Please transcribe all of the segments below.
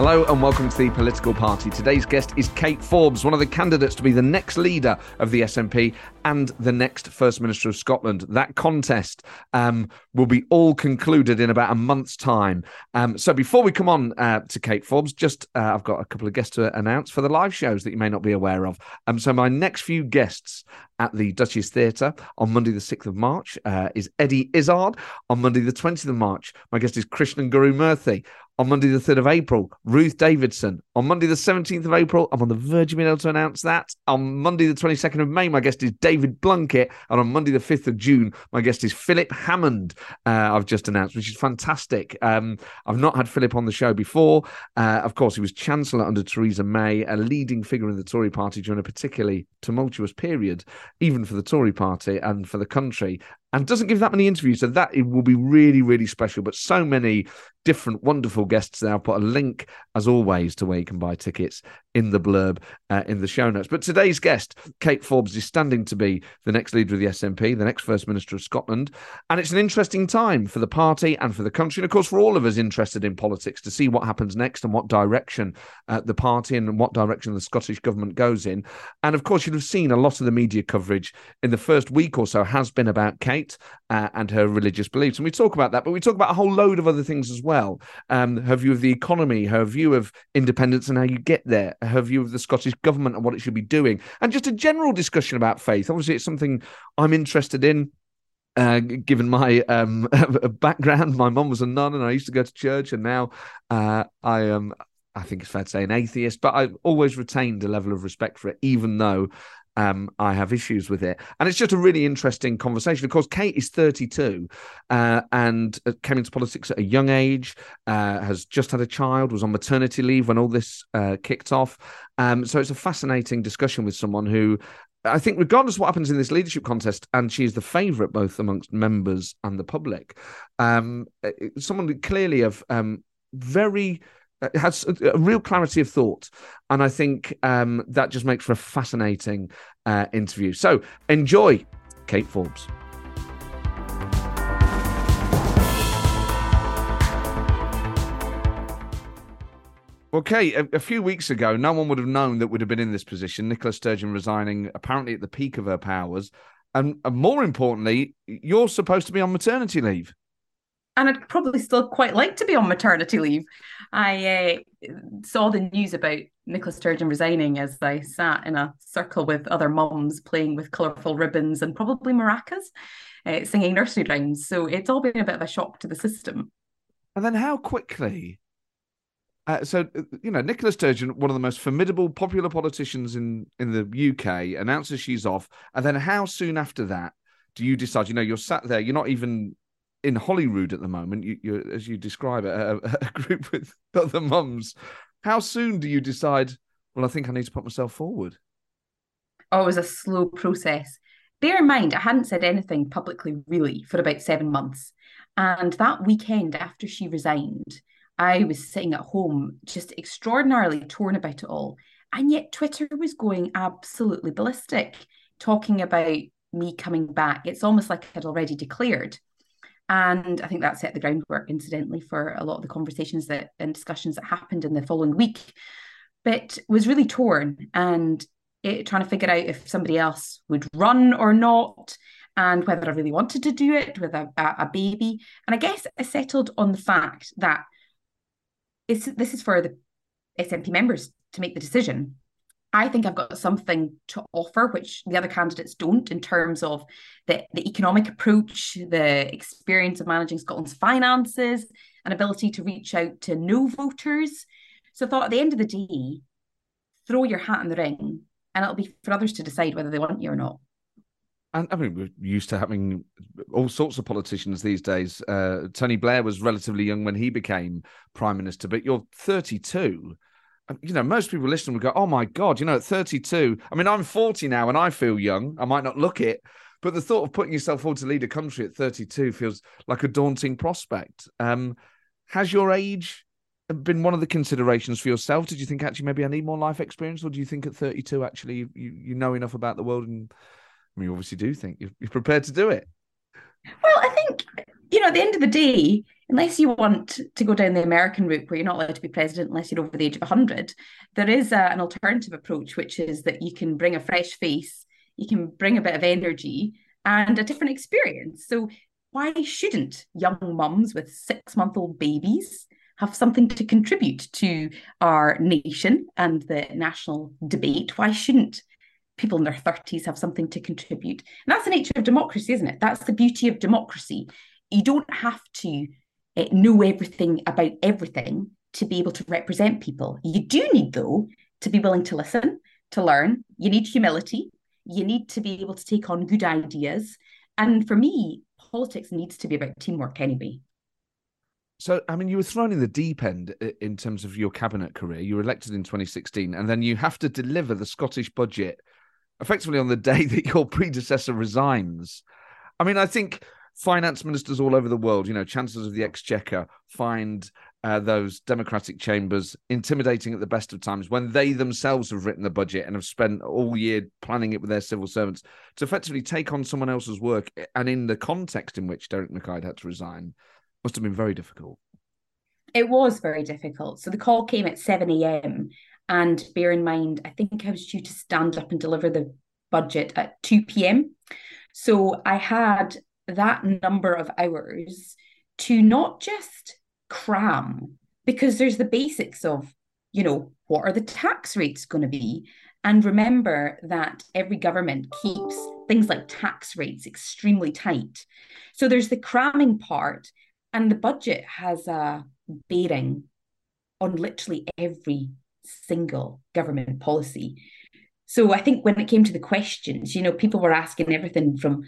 Hello and welcome to the Political Party. Today's guest is Kate Forbes, one of the candidates to be the next leader of the SNP and the next First Minister of Scotland. That contest um, will be all concluded in about a month's time. Um, so before we come on uh, to Kate Forbes, just uh, I've got a couple of guests to announce for the live shows that you may not be aware of. Um, so my next few guests at the Duchess Theatre on Monday, the 6th of March, uh, is Eddie Izzard. On Monday, the 20th of March, my guest is Krishnan Guru Murthy. On Monday, the 3rd of April, Ruth Davidson. On Monday, the 17th of April, I'm on the verge of being able to announce that. On Monday, the 22nd of May, my guest is David Blunkett. And on Monday, the 5th of June, my guest is Philip Hammond, uh, I've just announced, which is fantastic. Um, I've not had Philip on the show before. Uh, of course, he was Chancellor under Theresa May, a leading figure in the Tory party during a particularly tumultuous period, even for the Tory party and for the country and doesn't give that many interviews. So that it will be really, really special. But so many different, wonderful guests. I'll put a link, as always, to where you can buy tickets in the blurb uh, in the show notes. But today's guest, Kate Forbes, is standing to be the next leader of the SNP, the next First Minister of Scotland. And it's an interesting time for the party and for the country. And of course, for all of us interested in politics to see what happens next and what direction uh, the party and what direction the Scottish Government goes in. And of course, you'll have seen a lot of the media coverage in the first week or so has been about Kate uh, and her religious beliefs. And we talk about that, but we talk about a whole load of other things as well. Um, her view of the economy, her view of independence and how you get there, her view of the Scottish government and what it should be doing, and just a general discussion about faith. Obviously, it's something I'm interested in. Uh, given my um, background, my mum was a nun, and I used to go to church, and now uh, I am. I think it's fair to say an atheist, but I've always retained a level of respect for it, even though um, I have issues with it. And it's just a really interesting conversation. Of course, Kate is 32 uh, and uh, came into politics at a young age, uh, has just had a child, was on maternity leave when all this uh, kicked off. Um, so it's a fascinating discussion with someone who I think, regardless of what happens in this leadership contest, and she is the favourite both amongst members and the public, um, someone clearly of um, very it has a, real clarity of thought, and I think um, that just makes for a fascinating uh, interview. So enjoy, Kate Forbes. Okay, a, a, few weeks ago, no one would have known that would have been in this position. Nicola Sturgeon resigning, apparently at the peak of her powers, and, and more importantly, you're supposed to be on maternity leave and I'd probably still quite like to be on maternity leave. I uh, saw the news about Nicola Sturgeon resigning as I sat in a circle with other mums playing with colourful ribbons and probably maracas, uh, singing nursery rhymes. So it's all been a bit of a shock to the system. And then how quickly? Uh, so uh, you know, Nicola Sturgeon, one of the most formidable, popular politicians in in the UK, announces she's off, and then how soon after that do you decide? You know, you're sat there, you're not even in Holyrood at the moment, you, as you describe it, a, a group with other mums. How soon do you decide? Well, I think I need to put myself forward. Oh, it was a slow process. Bear in mind, I hadn't said anything publicly really for about seven months. And that weekend after she resigned, I was sitting at home just extraordinarily torn about it all. And yet Twitter was going absolutely ballistic, talking about me coming back. It's almost like I'd already declared. And I think that set the groundwork, incidentally, for a lot of the conversations that and discussions that happened in the following week. But was really torn and it, trying to figure out if somebody else would run or not. and whether I really wanted to do it with a, a, a baby. And I guess I settled on the fact that it's, this is for the SNP members to make the decision. I think I've got something to offer, which the other candidates don't, in terms of the, the economic approach, the experience of managing Scotland's finances, and ability to reach out to no voters. So I thought at the end of the day, throw your hat in the ring, and it'll be for others to decide whether they want you or not. And I mean, we're used to having all sorts of politicians these days. Uh, Tony Blair was relatively young when he became prime minister, but you're 32 you know, most people listening would go, "Oh my god!" You know, at 32. I mean, I'm 40 now, and I feel young. I might not look it, but the thought of putting yourself forward to lead a country at 32 feels like a daunting prospect. Um, has your age been one of the considerations for yourself? Did you think actually maybe I need more life experience, or do you think at 32 actually you you know enough about the world and I mean, you obviously do think you're, you're prepared to do it? Well, I think you know, at the end of the day, unless you want to go down the American route where you're not allowed to be president unless you're over the age of 100, there is a, an alternative approach, which is that you can bring a fresh face, you can bring a bit of energy and a different experience. So, why shouldn't young mums with six month old babies have something to contribute to our nation and the national debate? Why shouldn't people in their 30s have something to contribute? And that's the nature of democracy, isn't it? That's the beauty of democracy you don't have to know everything about everything to be able to represent people. You do need, though, to be willing to listen, to learn. You need humility. You need to be able to take on good ideas. And for me, politics needs to be about teamwork anyway. So, I mean, you were thrown in the deep end in terms of your cabinet career. You were elected in 2016, and then you have to deliver the Scottish budget effectively on the day that your predecessor resigns. I mean, I think finance ministers all over the world, you know, chancellors of the exchequer, find uh, those democratic chambers intimidating at the best of times when they themselves have written the budget and have spent all year planning it with their civil servants to effectively take on someone else's work and in the context in which Derek Mackay had to resign must have been very difficult. It was very difficult. So the call came at 7 a.m. And bear in mind, I think I was due to stand up and deliver the budget at 2 p.m. So I had that number of hours to not just cram, because there's the basics of, you know, what are the tax rates going to be? And remember that every government keeps things like tax rates extremely tight. So there's the cramming part, and the budget has a bearing on literally every single government policy. So I think when it came to the questions, you know, people were asking everything from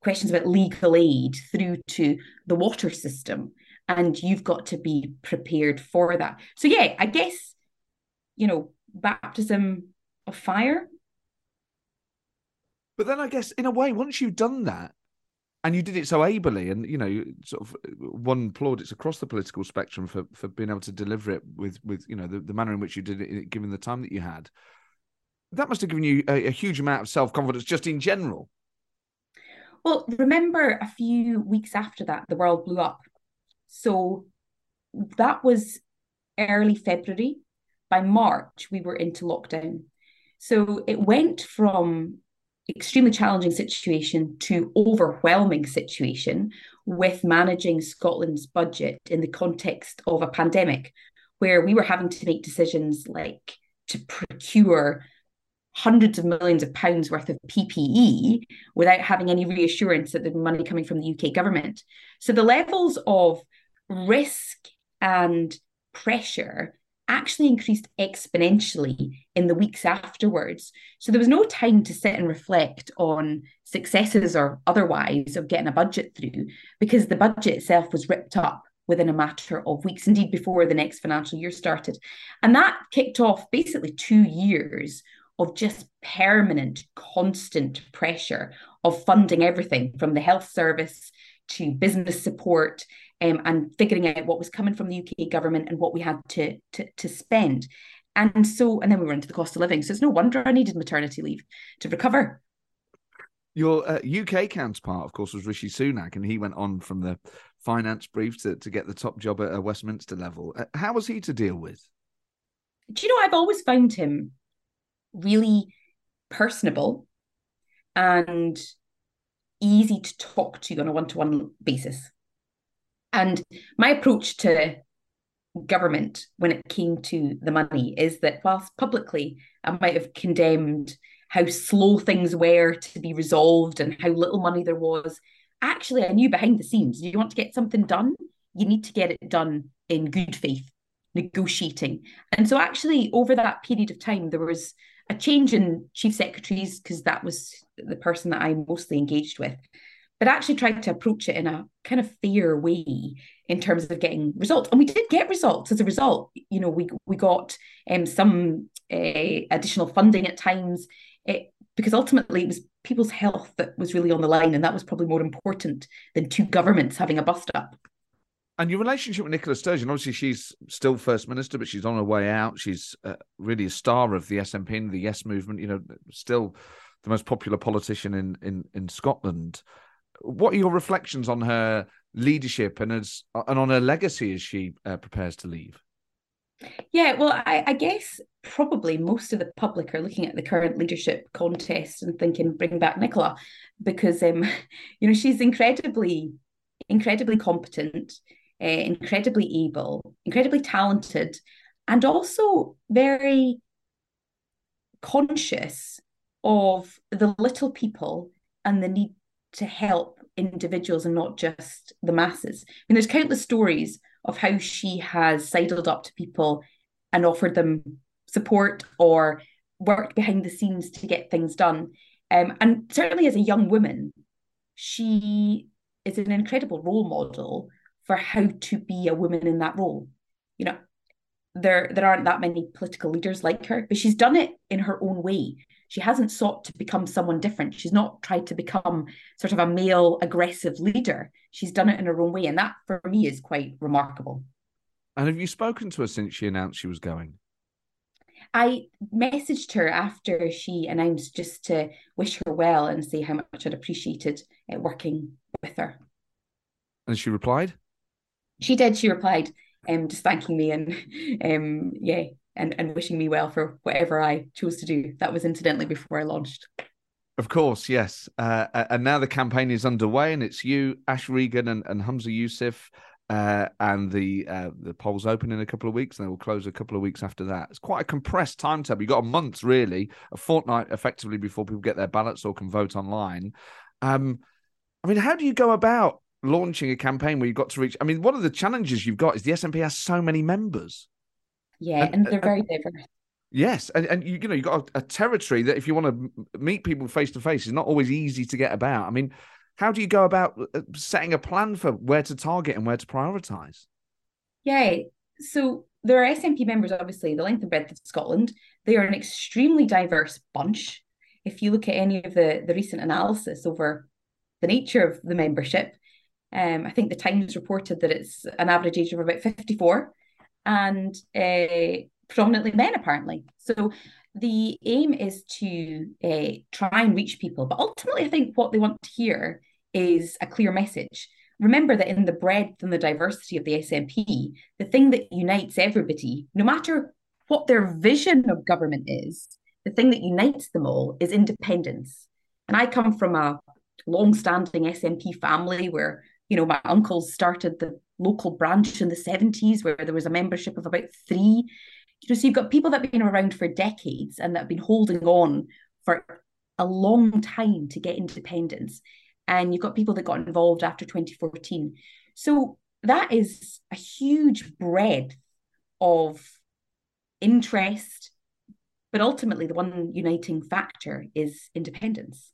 questions about legal aid through to the water system. And you've got to be prepared for that. So, yeah, I guess, you know, baptism of fire. But then I guess, in a way, once you've done that, and you did it so ably, and you know, sort of uh, won plaudits across the political spectrum for for being able to deliver it with with you know the, the manner in which you did it, given the time that you had. That must have given you a, a huge amount of self confidence just in general. Well, remember a few weeks after that, the world blew up. So that was early February. By March, we were into lockdown. So it went from extremely challenging situation to overwhelming situation with managing Scotland's budget in the context of a pandemic where we were having to make decisions like to procure hundreds of millions of pounds worth of PPE without having any reassurance that the money coming from the UK government. So the levels of risk and pressure actually increased exponentially in the weeks afterwards. So there was no time to sit and reflect on successes or otherwise of getting a budget through because the budget itself was ripped up within a matter of weeks, indeed before the next financial year started. And that kicked off basically two years of just permanent, constant pressure of funding everything from the health service to business support um, and figuring out what was coming from the UK government and what we had to, to, to spend. And so, and then we were into the cost of living. So it's no wonder I needed maternity leave to recover. Your uh, UK counterpart, of course, was Rishi Sunak, and he went on from the finance brief to, to get the top job at a Westminster level. Uh, how was he to deal with? Do you know, I've always found him really personable and easy to talk to on a one to one basis. And my approach to government when it came to the money is that whilst publicly I might have condemned how slow things were to be resolved and how little money there was, actually I knew behind the scenes, you want to get something done, you need to get it done in good faith, negotiating. And so actually over that period of time there was a change in chief secretaries because that was the person that I mostly engaged with but actually tried to approach it in a kind of fair way in terms of getting results. And we did get results as a result. You know, we we got um, some uh, additional funding at times it, eh, because ultimately it was people's health that was really on the line, and that was probably more important than two governments having a bust up. And your relationship with Nicola Sturgeon, obviously, she's still First Minister, but she's on her way out. She's uh, really a star of the SNP and the Yes movement, you know, still the most popular politician in, in, in Scotland what are your reflections on her leadership and as and on her legacy as she uh, prepares to leave? Yeah, well, I, I, guess probably most of the public are looking at the current leadership contest and thinking, bring back Nicola, because um, you know she's incredibly, incredibly competent, uh, incredibly able, incredibly talented, and also very conscious of the little people and the need to help individuals and not just the masses. I mean, there's countless stories of how she has sidled up to people and offered them support or worked behind the scenes to get things done. Um, and certainly as a young woman, she is an incredible role model for how to be a woman in that role. You know, there there aren't that many political leaders like her, but she's done it in her own way. She hasn't sought to become someone different. She's not tried to become sort of a male aggressive leader. She's done it in her own way. And that for me is quite remarkable. And have you spoken to her since she announced she was going? I messaged her after she announced just to wish her well and say how much I'd appreciated uh, working with her. And she replied? She did. She replied, um, just thanking me and um, yeah, and, and wishing me well for whatever I chose to do. That was incidentally before I launched. Of course, yes. Uh, and now the campaign is underway, and it's you, Ash Regan, and, and Humza Yousaf. Uh, and the uh, the polls open in a couple of weeks, and they will close a couple of weeks after that. It's quite a compressed timetable. You've got a month, really, a fortnight effectively before people get their ballots or can vote online. Um, I mean, how do you go about launching a campaign where you've got to reach? I mean, one of the challenges you've got is the SNP has so many members. Yeah, and, and they're very diverse. Yes, and, and you, you know you've got a, a territory that if you want to meet people face to face is not always easy to get about. I mean, how do you go about uh, setting a plan for where to target and where to prioritize? Yeah, so there are SNP members, obviously, the length and breadth of Scotland. They are an extremely diverse bunch. If you look at any of the, the recent analysis over the nature of the membership, um, I think the Times reported that it's an average age of about 54 and uh, predominantly men, apparently. So the aim is to uh, try and reach people, but ultimately, I think what they want to hear is a clear message. Remember that in the breadth and the diversity of the SNP, the thing that unites everybody, no matter what their vision of government is, the thing that unites them all is independence. And I come from a long-standing SNP family where you know my uncles started the local branch in the 70s where there was a membership of about three. You know, so you've got people that have been around for decades and that have been holding on for a long time to get independence. And you've got people that got involved after 2014. So that is a huge breadth of interest. But ultimately, the one uniting factor is independence.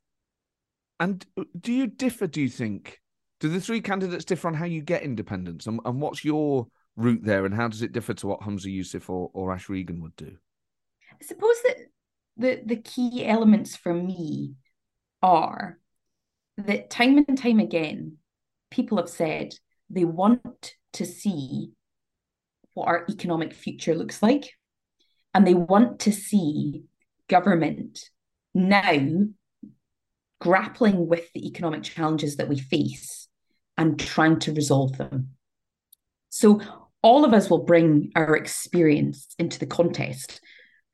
And uh, do you differ, do you think, do the three candidates differ on how you get independence, and, and what's your route there, and how does it differ to what Humza Yousaf or, or Ash Regan would do? I suppose that the the key elements for me are that time and time again, people have said they want to see what our economic future looks like, and they want to see government now grappling with the economic challenges that we face and trying to resolve them. So all of us will bring our experience into the contest.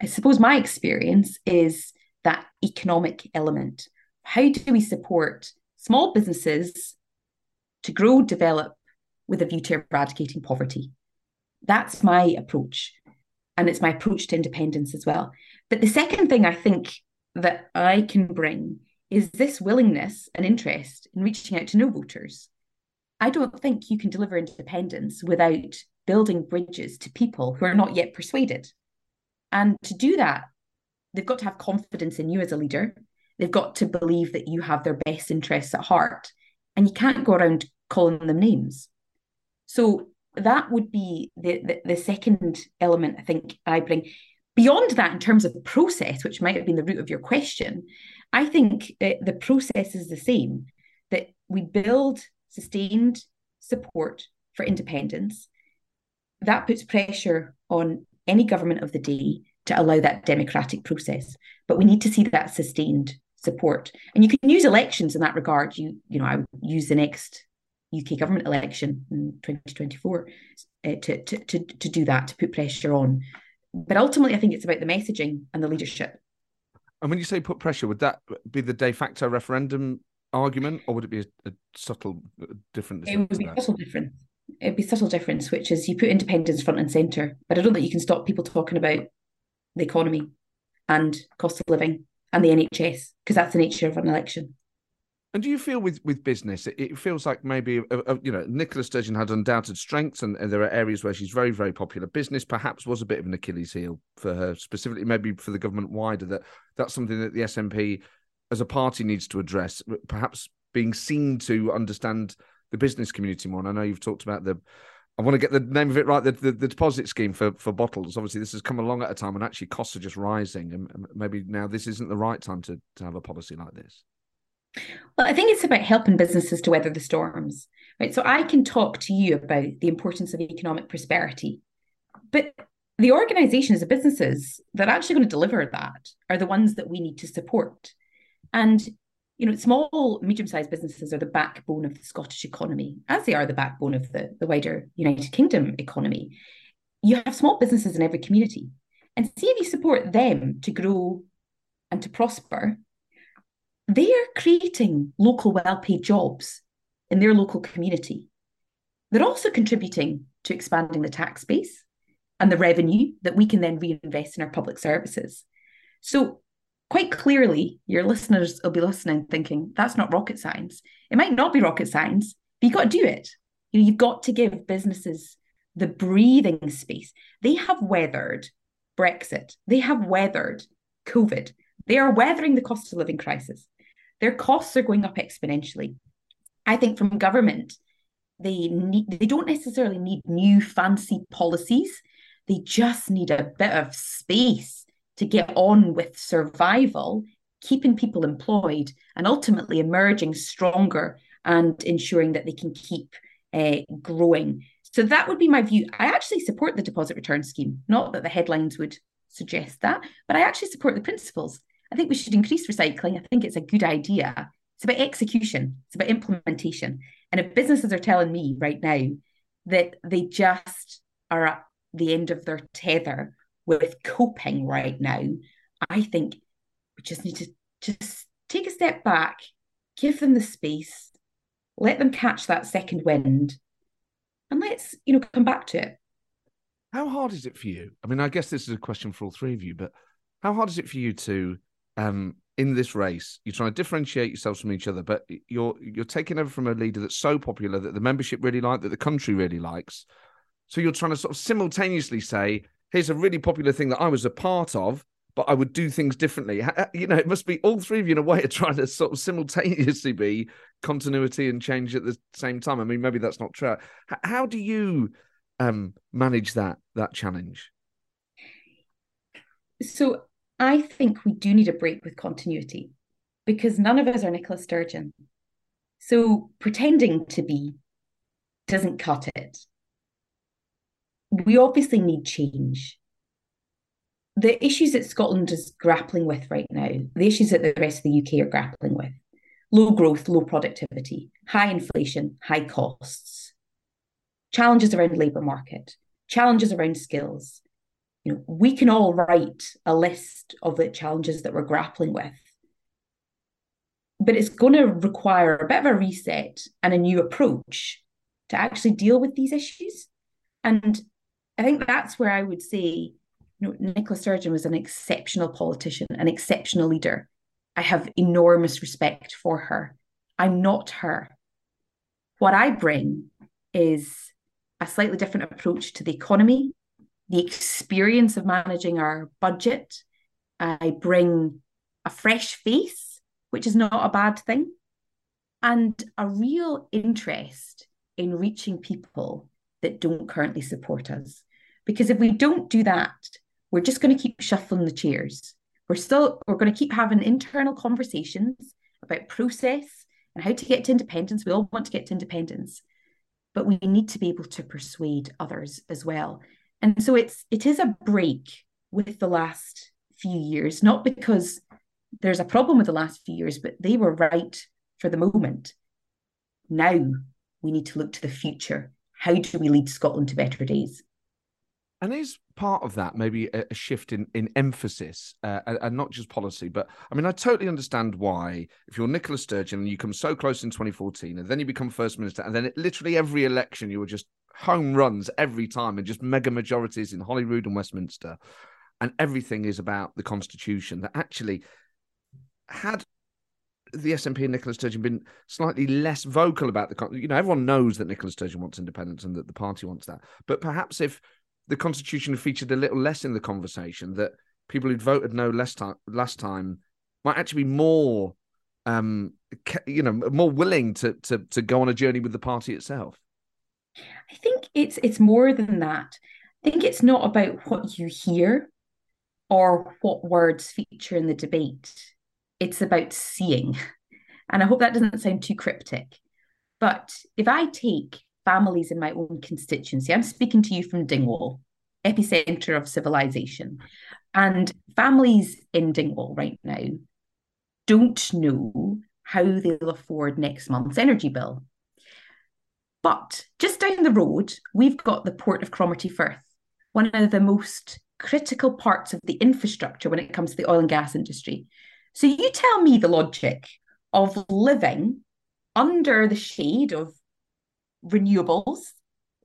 I suppose my experience is that economic element. How do we support small businesses to grow, develop with a view to eradicating poverty. That's my approach. And it's my approach to independence as well. But the second thing I think that I can bring is this willingness and interest in reaching out to no voters. I don't think you can deliver independence without building bridges to people who are not yet persuaded. And to do that, they've got to have confidence in you as a leader. They've got to believe that you have their best interests at heart. And you can't go around calling them names. So that would be the, the, the second element I think I bring. Beyond that, in terms of process, which might have been the root of your question, I think uh, the process is the same that we build sustained support for independence. That puts pressure on any government of the day to allow that democratic process. But we need to see that sustained support. And you can use elections in that regard. You, you know, I would use the next UK government election in 2024 uh, to, to, to, to do that, to put pressure on. But ultimately, I think it's about the messaging and the leadership. And when you say put pressure, would that be the de facto referendum argument, or would it be a, a subtle uh, difference? It would be subtle difference. It'd be subtle difference, which is you put independence front and centre. But I don't think you can stop people talking about the economy and cost of living and the NHS because that's the nature of an election. And do you feel with with business, it, it feels like maybe uh, uh, you know Nicola Sturgeon had undoubted strengths, and, and, there are areas where she's very very popular. Business perhaps was a bit of an Achilles heel for her, specifically maybe for the government wider. That that's something that the SNP as a party needs to address. Perhaps being seen to understand the business community more. And I know you've talked about the. I want to get the name of it right. The, the, the deposit scheme for, for bottles. Obviously, this has come along at a time when actually costs are just rising, and maybe now this isn't the right time to to have a policy like this. Well, I think it's about helping businesses to weather the storms, right? So I can talk to you about the importance of economic prosperity, but the organizations, the businesses that are actually going to deliver that are the ones that we need to support. And you know, small, medium-sized businesses are the backbone of the Scottish economy, as they are the backbone of the, the wider United Kingdom economy. You have small businesses in every community. And see if you support them to grow and to prosper, they are creating local well-paid jobs in their local community. They're also contributing to expanding the tax base and the revenue that we can then reinvest in our public services. So, quite clearly, your listeners will be listening thinking, that's not rocket science. It might not be rocket science, but you've got to do it. You know, you've got to give businesses the breathing space. They have weathered Brexit, they have weathered COVID, they are weathering the cost of living crisis their costs are going up exponentially. I think from government, they need they don't necessarily need new fancy policies. They just need a bit of space to get on with survival, keeping people employed, and ultimately emerging stronger and ensuring that they can keep uh, growing. So that would be my view. I actually support the deposit return scheme. Not that the headlines would suggest that, but I actually support the principles. I think we should increase recycling. I think it's a good idea. It's about execution, it's about implementation. And if businesses are telling me right now that they just are at the end of their tether with coping right now, I think we just need to just take a step back, give them the space, let them catch that second wind, and let's, you know, come back to it. How hard is it for you? I mean, I guess this is a question for all three of you, but how hard is it for you to um, in this race. You're trying to differentiate yourselves from each other, but you're you're taking over from a leader that's so popular that the membership really like, that the country really likes. So you're trying to sort of simultaneously say, "Here's a really popular thing that I was a part of." But I would do things differently. You know, it must be all three of you in a way are trying to sort of simultaneously be continuity and change at the same time. I mean, maybe that's not true. How do you um, manage that that challenge? So I think we do need a break with continuity because none of us are Nicola Sturgeon. So pretending to be doesn't cut it. We obviously need change. The issues that Scotland is grappling with right now, the issues that the rest of the UK are grappling with low growth, low productivity, high inflation, high costs, challenges around labour market, challenges around skills, you know, we can all write a list of the challenges that we're grappling with. but it's going to require a bit of a reset and a new approach to actually deal with these issues. And I think that's where I would say, you know, Nicola Sturgeon was an exceptional politician, an exceptional leader. I have enormous respect for her. I'm not her. What I bring is a slightly different approach to the economy, the experience of managing our budget. I bring a fresh face, which is not a bad thing, and a real interest in reaching people that don't currently support us. Because if we don't do that, we're just going to keep shuffling the chairs. We're still we're going to keep having internal conversations about process and how to get to independence. We all want to get to independence, but we need to be able to persuade others as well. And so it's it is a break with the last few years, not because there's a problem with the last few years, but they were right for the moment. Now we need to look to the future. How do we lead Scotland to better days? And is part of that maybe a, shift in, in emphasis uh, and not just policy? But I mean, I totally understand why, if you're Nicola Sturgeon and you come so close in 2014 and then you become First Minister, and then it, literally every election you were just home runs every time and just mega majorities in Holyrood and Westminster. And everything is about the Constitution that actually had the SNP and Nicola Sturgeon been slightly less vocal about the you know everyone knows that Nicola Sturgeon wants independence and that the party wants that but perhaps if the constitution featured a little less in the conversation that people who'd voted no less time last time might actually be more um you know more willing to to to go on a journey with the party itself i think it's it's more than that i think it's not about what you hear or what words feature in the debate it's about seeing. And I hope that doesn't sound too cryptic. But if I take families in my own constituency, I'm speaking to you from Dingwall, epicenter of civilization. And families in Dingwall right now don't know how they'll afford next month's energy bill. But just down the road, we've got the port of Cromarty Firth, one of the most critical parts of the infrastructure when it comes to the oil and gas industry. So you tell me the logic of living under the shade of renewables,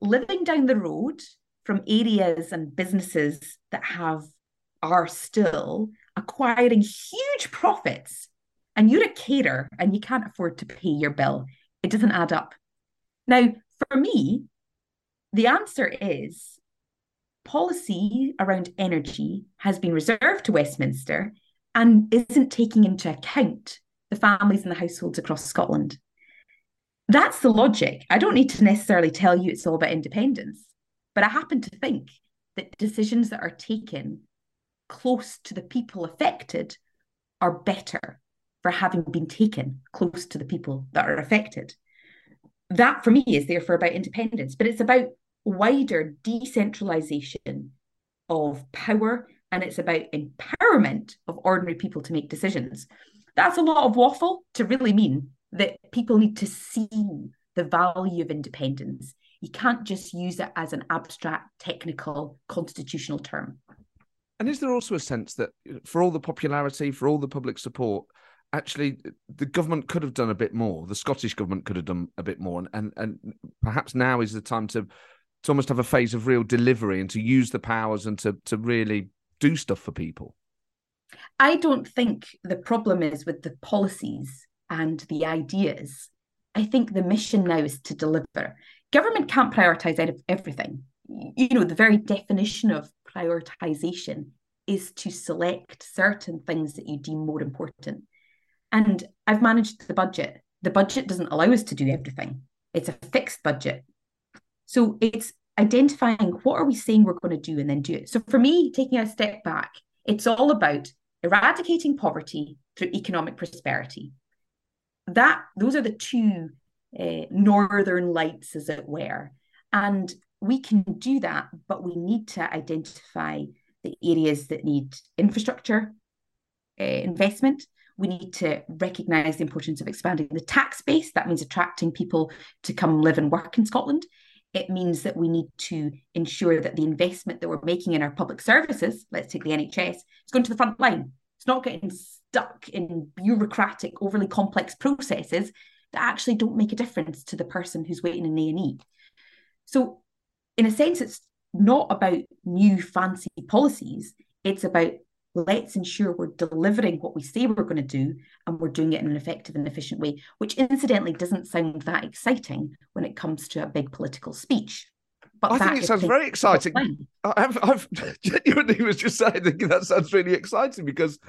living down the road from areas and businesses that have are still acquiring huge profits and you're a carer and you can't afford to pay your bill. It doesn't add up. Now, for me, the answer is policy around energy has been reserved to Westminster and isn't taking into account the families and the households across Scotland. That's the logic. I don't need to necessarily tell you it's all about independence, but I happen to think that decisions that are taken close to the people affected are better for having been taken close to the people that are affected. That for me is therefore about independence, but it's about wider decentralization of power and it's about empowerment of ordinary people to make decisions. That's a lot of waffle to really mean that people need to see the value of independence. You can't just use it as an abstract, technical, constitutional term. And is there also a sense that for all the popularity, for all the public support, actually the government could have done a bit more? The Scottish government could have done a bit more, and and, and perhaps now is the time to to almost have a phase of real delivery and to use the powers and to to really do stuff for people? I don't think the problem is with the policies and the ideas. I think the mission now is to deliver. Government can't prioritize everything. You know, the very definition of prioritization is to select certain things that you deem more important. And I've managed the budget. The budget doesn't allow us to do everything, it's a fixed budget. So it's identifying what are we saying we're going to do and then do it. So for me, taking a step back, it's all about eradicating poverty through economic prosperity. That those are the two uh, northern lights, as it were, and we can do that, but we need to identify the areas that need infrastructure uh, investment. We need to recognize the importance of expanding the tax base. That means attracting people to come live and work in Scotland it means that we need to ensure that the investment that we're making in our public services, let's take the NHS, is going to the front line. It's not getting stuck in bureaucratic, overly complex processes that actually don't make a difference to the person who's waiting in A&E. So in a sense, it's not about new fancy policies. It's about let's ensure we're delivering what we say we're going to do and we're doing it in an effective and efficient way, which incidentally doesn't sound that exciting when it comes to a big political speech. But I think it sounds very exciting. I've, I've genuinely was just saying that sounds really exciting because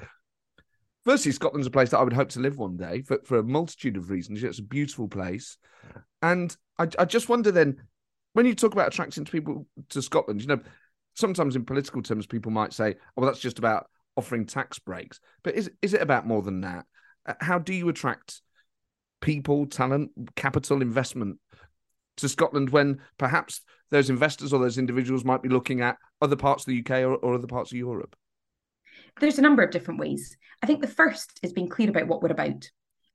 firstly, Scotland's a place that I would hope to live one day for, for a multitude of reasons. It's a beautiful place. And I, I just wonder then, when you talk about attracting people to Scotland, you know, sometimes in political terms, people might say, oh, well, that's just about offering tax breaks. But is is it about more than that? Uh, how do you attract people, talent, capital, investment to Scotland when perhaps those investors or those individuals might be looking at other parts of the UK or, or other parts of Europe? There's a number of different ways. I think the first is being clear about what we're about.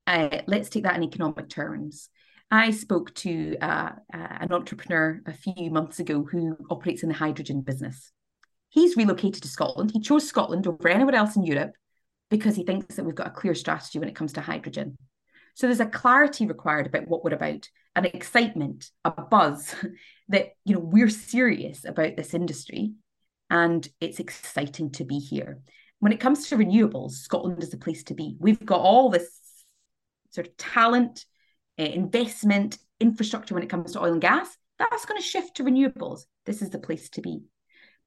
Uh, let's take that in economic terms. I spoke to uh, uh, an entrepreneur a few months ago who operates in the hydrogen business. He's relocated to Scotland. He chose Scotland over anywhere else in Europe because he thinks that we've got a clear strategy when it comes to hydrogen. So there's a clarity required about what we're about, an excitement, a buzz that you know we're serious about this industry and it's exciting to be here. When it comes to renewables, Scotland is the place to be. We've got all this sort of talent, uh, investment, infrastructure when it comes to oil and gas. That's going to shift to renewables. This is the place to be.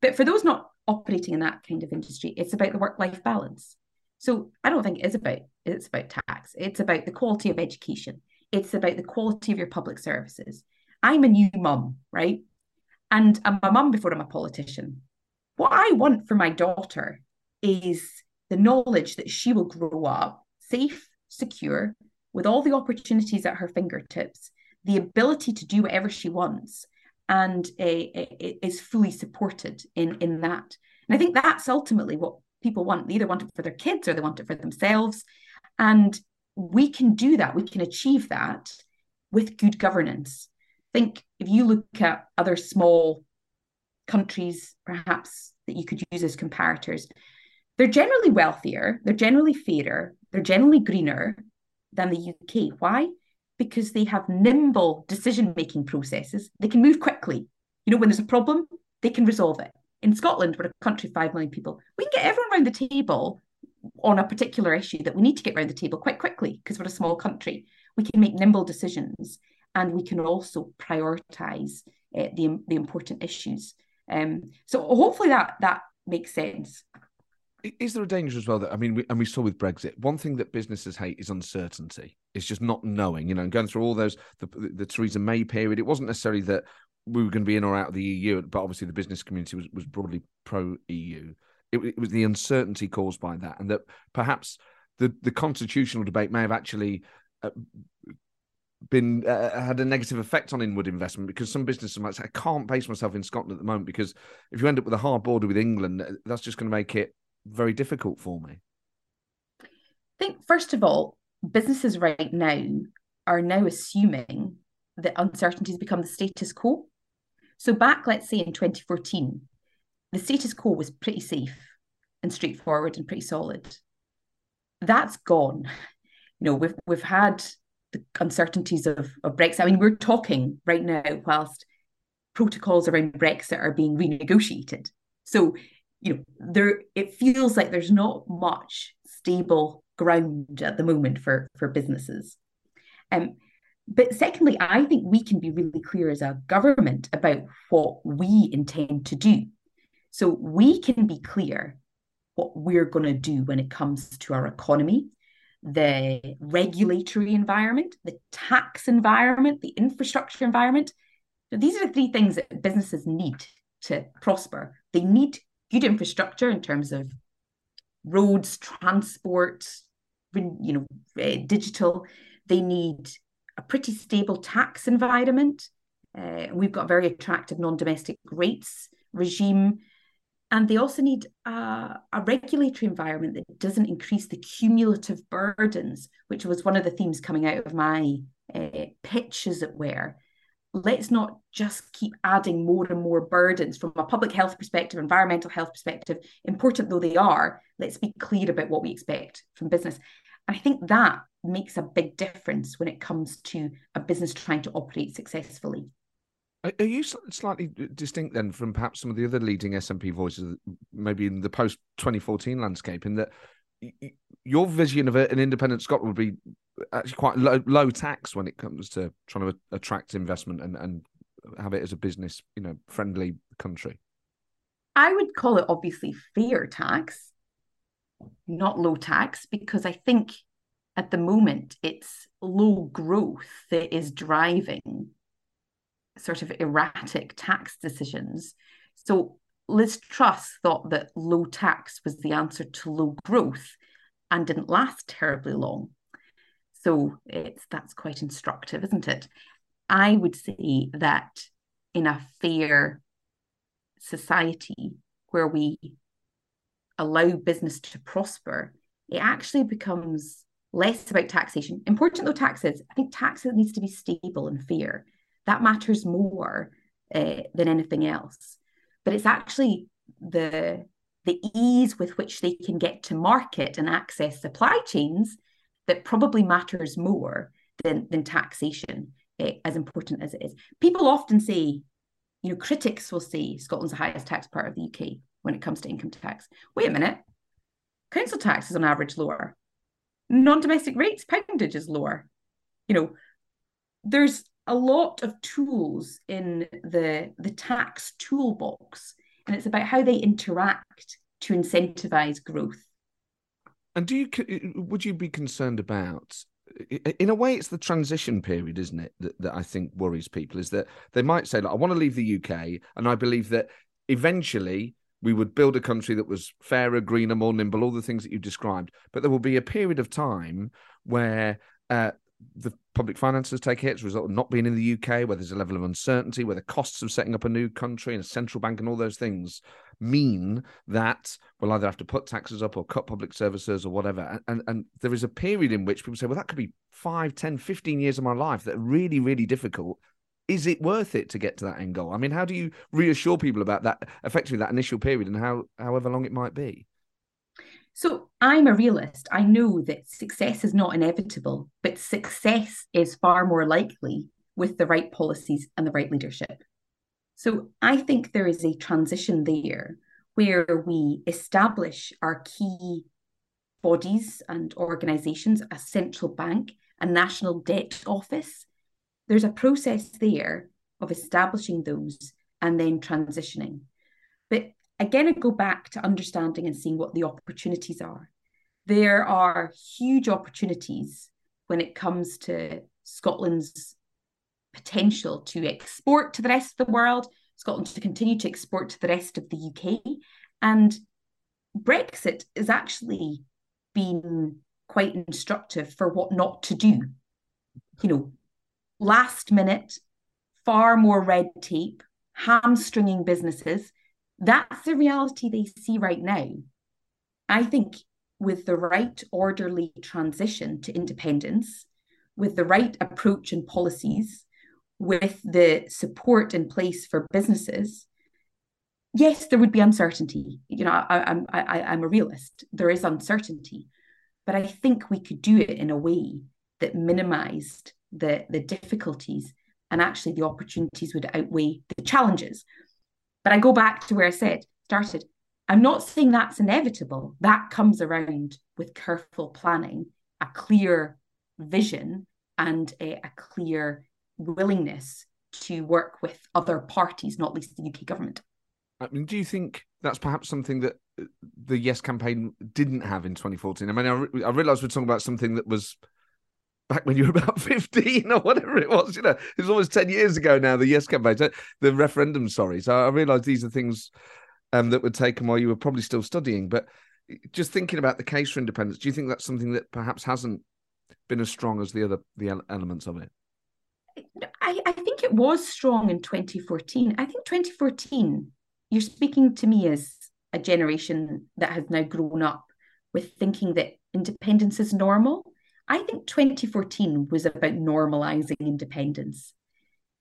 But for those not operating in that kind of industry, it's about the work life balance. So I don't think it is about it's about tax. It's about the quality of education. It's about the quality of your public services. I'm a new mum, right? And I'm a mum before I'm a politician. What I want for my daughter is the knowledge that she will grow up safe, secure, with all the opportunities at her fingertips, the ability to do whatever she wants, and uh, is fully supported in in that. And I think that's ultimately what people want. They either want it for their kids or they want it for themselves. And we can do that. We can achieve that with good governance. I think if you look at other small countries, perhaps that you could use as comparators, they're generally wealthier, they're generally fairer, they're generally greener than the UK. Why? because they have nimble decision making processes. They can move quickly. You know, when there's a problem, they can resolve it. In Scotland, we're a country of 5 million people. We can get everyone around the table on a particular issue that we need to get around the table quite quickly because we're a small country. We can make nimble decisions and we can also prioritize uh, the, the important issues. Um, so hopefully that that makes sense. Is there a danger as well that I mean, we, and we saw with Brexit, one thing that businesses hate is uncertainty. It's just not knowing, you know, and going through all those the, the Theresa May period. It wasn't necessarily that we were going to be in or out of the EU, but obviously the business community was was broadly pro EU. It, it, was the uncertainty caused by that, and that perhaps the the constitutional debate may have actually. Uh, been uh, had a negative effect on inward investment because some businesses might say I can't base myself in Scotland at the moment because if you end up with a hard border with England, uh, that's just going to make it very difficult for me? I think, first of all, businesses right now are now assuming that uncertainties become the status quo. So, back, let's say in 2014, the status quo was pretty safe and straightforward and pretty solid. That's gone. You know, we've we've had the uncertainties of, of Brexit. I mean, we're talking right now whilst protocols around Brexit are being renegotiated. So you know there it feels like there's not much stable ground at the moment for for businesses. Um but secondly i think we can be really clear as a government about what we intend to do. So we can be clear what we're going to do when it comes to our economy the regulatory environment the tax environment the infrastructure environment. These are the three things that businesses need to prosper. They need good infrastructure in terms of roads, transport, you know, uh, digital. They need a pretty stable tax environment. Uh, we've got a very attractive non-domestic rates regime. And they also need a, a regulatory environment that doesn't increase the cumulative burdens, which was one of the themes coming out of my uh, pitch, as it were, let's not just keep adding more and more burdens from a public health perspective, environmental health perspective, important though they are, let's be clear about what we expect from business. And I think that makes a big difference when it comes to a business trying to operate successfully. Are you slightly distinct then from perhaps some of the other leading SNP voices, maybe in the post 2014 landscape, in that your vision of an independent Scotland would be actually quite low, low tax when it comes to trying to attract investment and, and have it as a business, you know, friendly country? I would call it obviously fair tax, not low tax, because I think at the moment it's low growth that is driving sort of erratic tax decisions. So Liz Truss thought that low tax was the answer to low growth and didn't last terribly long. So it's that's quite instructive, isn't it? I would say that in a fair society where we allow business to prosper, it actually becomes less about taxation. Important though taxes, I think tax needs to be stable and fair. That matters more uh, than anything else. But it's actually the the ease with which they can get to market and access supply chains that probably matters more than, than taxation, uh, as important as it is. People often say, you know, critics will say Scotland's the highest tax part of the UK when it comes to income tax. Wait a minute, council tax is on average lower. Non-domestic rates poundage is lower. You know, there's a lot of tools in the the tax toolbox, and it's about how they interact to incentivize growth. And do you would you be concerned about? In a way, it's the transition period, isn't it? That, that I think worries people is that they might say, like, I want to leave the UK, and I believe that eventually we would build a country that was fairer, greener, more nimble, all the things that you described. But there will be a period of time where uh, the public finances take a hit as a result of not being in the UK, where there's a level of uncertainty, where the costs of setting up a new country and a central bank and all those things mean that we'll either have to put taxes up or cut public services or whatever. And, and there is a period in which people say, well, that could be 5, 10, 15 years of my life that are really, really difficult. Is it worth it to get to that end goal? I mean, how do you reassure people about that, effectively that initial period and how however long it might be? So I'm a realist. I know that success is not inevitable, but success is far more likely with the right policies and the right leadership. So I think there is a transition there where we establish our key bodies and organizations, a central bank, a national debt office. There's a process there of establishing those and then transitioning. But again, I go back to understanding and seeing what the opportunities are. There are huge opportunities when it comes to Scotland's potential to export to the rest of the world, Scotland to continue to export to the rest of the UK. And Brexit has actually been quite instructive for what not to do. You know, last minute, far more red tape, hamstringing businesses, that's the reality they see right now. I think with the right orderly transition to independence, with the right approach and policies, with the support in place for businesses, yes, there would be uncertainty. You know, I, I'm I, I'm a realist. There is uncertainty, but I think we could do it in a way that minimised the the difficulties and actually the opportunities would outweigh the challenges. But I go back to where I said, started. I'm not saying that's inevitable. That comes around with careful planning, a clear vision, and a, a clear willingness to work with other parties, not least the UK government. I mean, do you think that's perhaps something that uh, the Yes campaign didn't have in 2014? I mean, I, re- I realised we're talking about something that was back when you were about 15 or whatever it was. You know, it was almost 10 years ago now, the Yes campaign, the referendum, sorry. So I realised these are things um, that were taken while you were probably still studying. But just thinking about the case for independence, do you think that's something that perhaps hasn't been as strong as the other the elements of it? I, I think it was strong in 2014. I think 2014, you're speaking to me as a generation that has now grown up with thinking that independence is normal I think 2014 was about normalizing independence.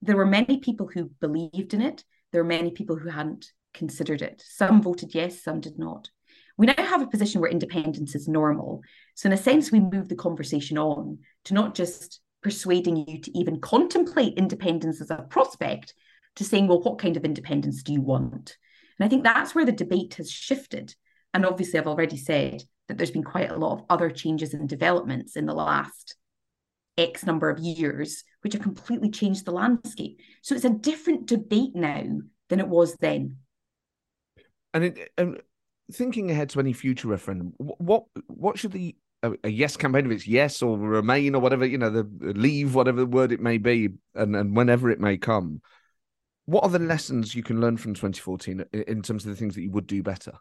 there were many people who believed in it. There were many people who hadn't considered it. Some voted yes, some did not. We now have a position where independence is normal. So, in a sense, we move the conversation on to not just persuading you to even contemplate independence as a prospect, to saying, well, what kind of independence do you want? And I think that's where the debate has shifted. And obviously, I've already said that there's been quite a lot of other changes and developments in the last X number of years, which have completely changed the landscape. So it's a different debate now than it was then. And, it, and thinking ahead to any future referendum, what what should the a, a, yes campaign if it's yes or remain or whatever you know the leave whatever the word it may be and and whenever it may come what are the lessons you can learn from 2014 in terms of the things that you would do better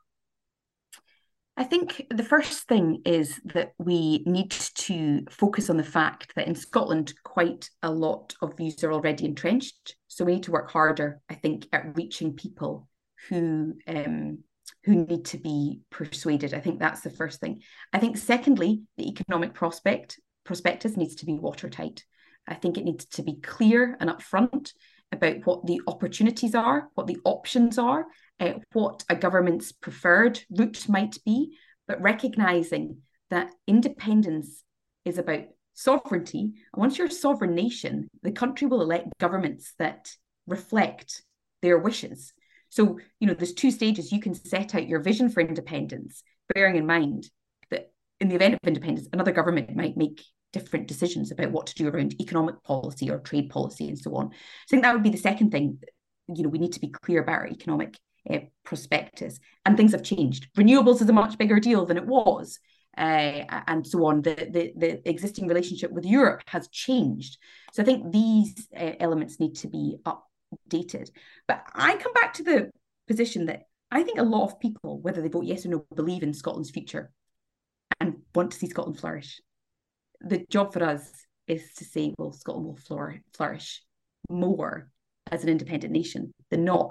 I think the first thing is that we need to focus on the fact that in Scotland, quite a lot of views are already entrenched. So we need to work harder, I think, at reaching people who um, who need to be persuaded. I think that's the first thing. I think secondly, the economic prospect prospectus needs to be watertight. I think it needs to be clear and upfront about what the opportunities are, what the options are, uh, what a government's preferred route might be, but recognizing that independence is about sovereignty. And once you're a sovereign nation, the country will elect governments that reflect their wishes. So, you know, there's two stages. You can set out your vision for independence, bearing in mind that in the event of independence, another government might make different decisions about what to do around economic policy or trade policy and so on. So I think that would be the second thing. You know, we need to be clear about our economic uh, prospectus, and things have changed. Renewables is a much bigger deal than it was, uh, and so on. The, the, the existing relationship with Europe has changed. So I think these uh, elements need to be updated. But I come back to the position that I think a lot of people, whether they vote yes or no, believe in Scotland's future and want to see Scotland flourish the job for us is to say, well, Scotland will flourish more as an independent nation than not.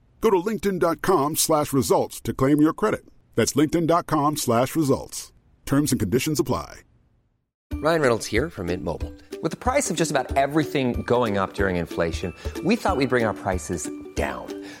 Go to linkedin.com slash results to claim your credit. That's linkedin.com slash results. Terms and conditions apply. Ryan Reynolds here from Mint Mobile. With the price of just about everything going up during inflation, we thought we'd bring our prices down.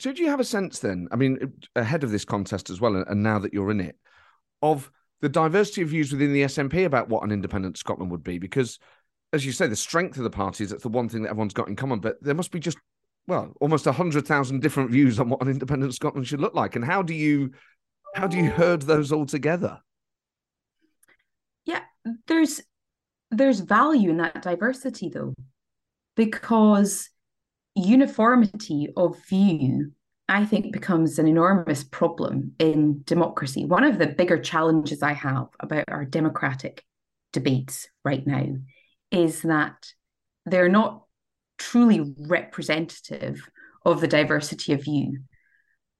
So do you have a sense then, I mean uh, ahead of this contest as well and now that you're in it of the diversity of views within the SNP about what an independent Scotland would be. Because, as you say, the strength of the party is that's the one thing that everyone's got in common. But there must be just, well, almost hundred thousand different views on what an independent Scotland should look like. And how do you, how do you herd those all together? Yeah, there's there's value in that diversity though, because uniformity of view I think becomes an enormous problem in democracy. One of the bigger challenges I have about our democratic debates right now is that they're not truly representative of the diversity of view.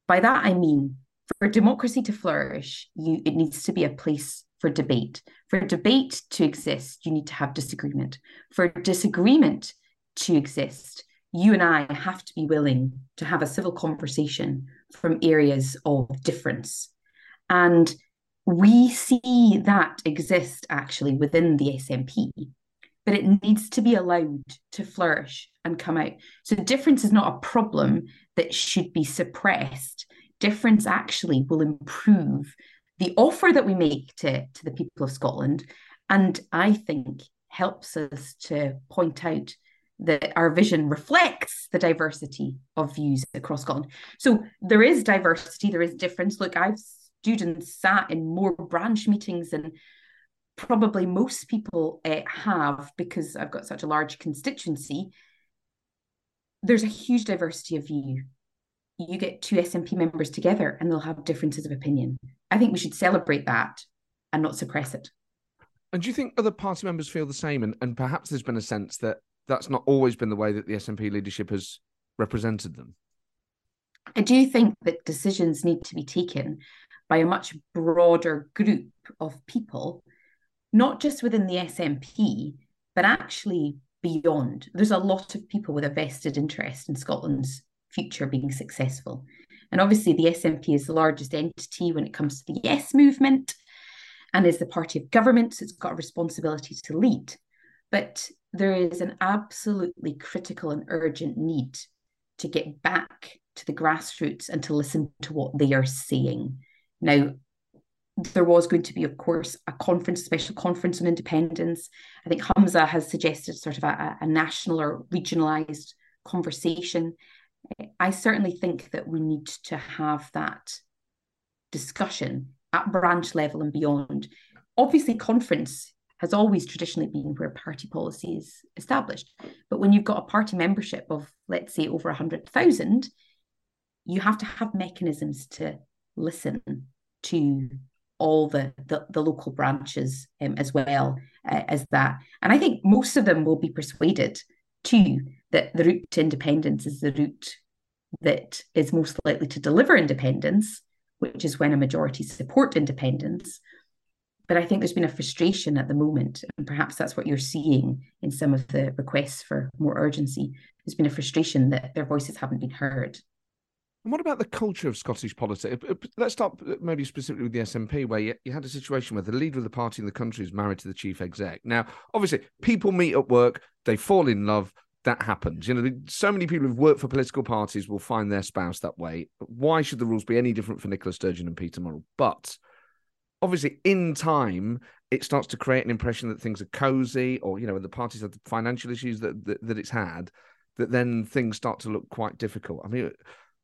By that I mean, for democracy to flourish, you, it needs to be a place for debate. For debate to exist, you need to have disagreement. For disagreement to exist, you and I have to be willing to have a civil conversation from areas of difference. And we see that exist actually within the SNP, but it needs to be allowed to flourish and come out. So difference is not a problem that should be suppressed. Difference actually will improve the offer that we make to, to the people of Scotland. And I think helps us to point out that our vision reflects the diversity of views across Scotland. So there is diversity, there is difference. Look, I've students sat in more branch meetings than probably most people uh, have because I've got such a large constituency. There's a huge diversity of view. You get two SNP members together and they'll have differences of opinion. I think we should celebrate that and not suppress it. And do you think other party members feel the same? And, and perhaps there's been a sense that that's not always been the way that the SNP leadership has represented them. I do think that decisions need to be taken by a much broader group of people, not just within the SNP, but actually beyond. There's a lot of people with a vested interest in Scotland's future being successful. And obviously, the SNP is the largest entity when it comes to the Yes movement and is the party of government, so it's got a responsibility to lead. But there is an absolutely critical and urgent need to get back to the grassroots and to listen to what they are saying. Now, there was going to be, of course, a conference, a special conference on independence. I think Humza has suggested sort of a, a national or regionalised conversation. I certainly think that we need to have that discussion at branch level and beyond. Obviously, conference has always traditionally been where party policy is established. But when you've got a party membership of, let's say, over 100,000, you have to have mechanisms to listen to all the, the, the local branches um, as well uh, as that. And I think most of them will be persuaded too that the route to independence is the route that is most likely to deliver independence, which is when a majority support independence. But I think there's been a frustration at the moment, and perhaps that's what you're seeing in some of the requests for more urgency. There's been a frustration that their voices haven't been heard. And what about the culture of Scottish politics? Let's start uh, maybe specifically with the SNP, where you, you, had a situation where the leader of the party in the country is married to the chief exec. Now, obviously, people meet at work, they fall in love, that happens. You know, so many people who've worked for political parties will find their spouse that way. Why should the rules be any different for Nicola Sturgeon and Peter Murrell? But obviously, in time, it starts to create an impression that things are cozy, or you know, the parties have the financial issues that, that that it's had, that then things start to look quite difficult. I mean,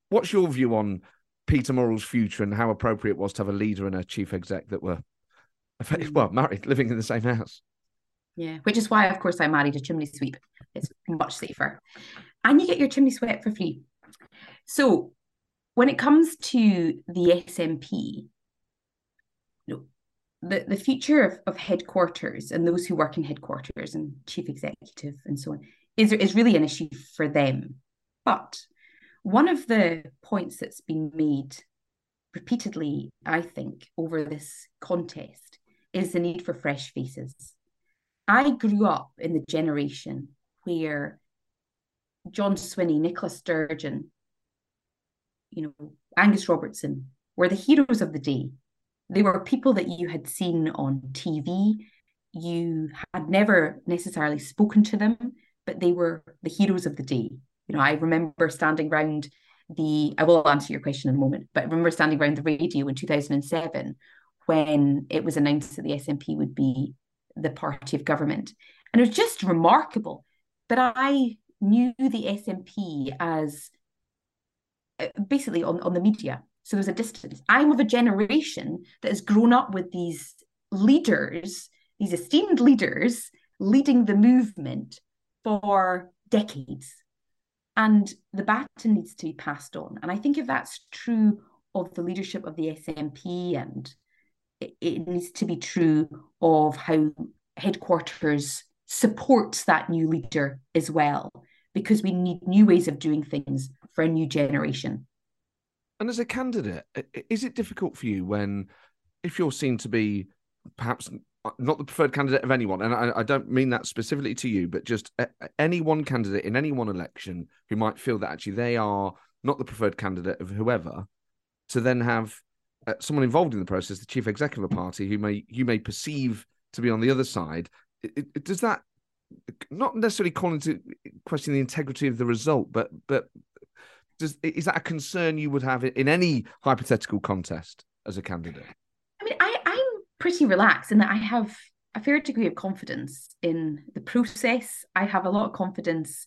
what's your view on Peter Murrell's future and how appropriate it was to have a leader and a chief exec that were, well, married, living in the same house? Yeah, which is why, of course, I married a chimney sweep. It's much safer. And you get your chimney swept for free. So when it comes to the know, the, the future of, of headquarters and those who work in headquarters and chief executive and so on is, is really an issue for them. But one of the points that's been made repeatedly, I think, over this contest is the need for fresh faces. I grew up in the generation where John Swinney, Nicola Sturgeon, you know, Angus Robertson were the heroes of the day. They were people that you had seen on TV. You had never necessarily spoken to them, but they were the heroes of the day. You know, I remember standing around the, I will answer your question in a moment, but I remember standing around the radio in 2007 when it was announced that the SNP would be the party of government. And it was just remarkable But I knew the SNP as uh, basically on, on the media. So there's a distance. I'm of a generation that has grown up with these leaders, these esteemed leaders leading the movement for decades. And the baton needs to be passed on. And I think if that's true of the leadership of the SNP and it, it needs to be true of how headquarters supports that new leader as well, because we need new ways of doing things for a new generation. And as a candidate, is it difficult for you when, if you're seen to be perhaps not the preferred candidate of anyone, and I, I, don't mean that specifically to you, but just any one candidate in any one election who might feel that actually they are not the preferred candidate of whoever, to then have uh, someone involved in the process, the chief executive of a party, who may you may perceive to be on the other side, it, it, does that not necessarily call into question the integrity of the result, but but does is that a concern you would have in any hypothetical contest as a candidate? I mean, I, I'm pretty relaxed in that I have a fair degree of confidence in the process. I have a lot of confidence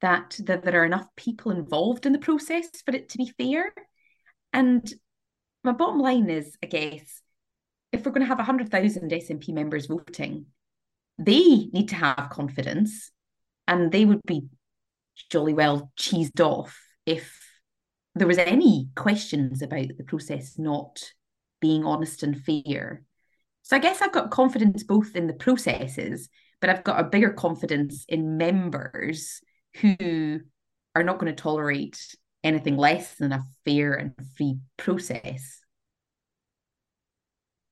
that, that there are enough people involved in the process for it to be fair. And my bottom line is, I guess, if we're going to have 100,000 SNP members voting, they need to have confidence and they would be jolly well cheesed off if there was any questions about the process not being honest and fair. So I guess I've got confidence both in the processes, but I've got a bigger confidence in members who are not going to tolerate anything less than a fair and free process.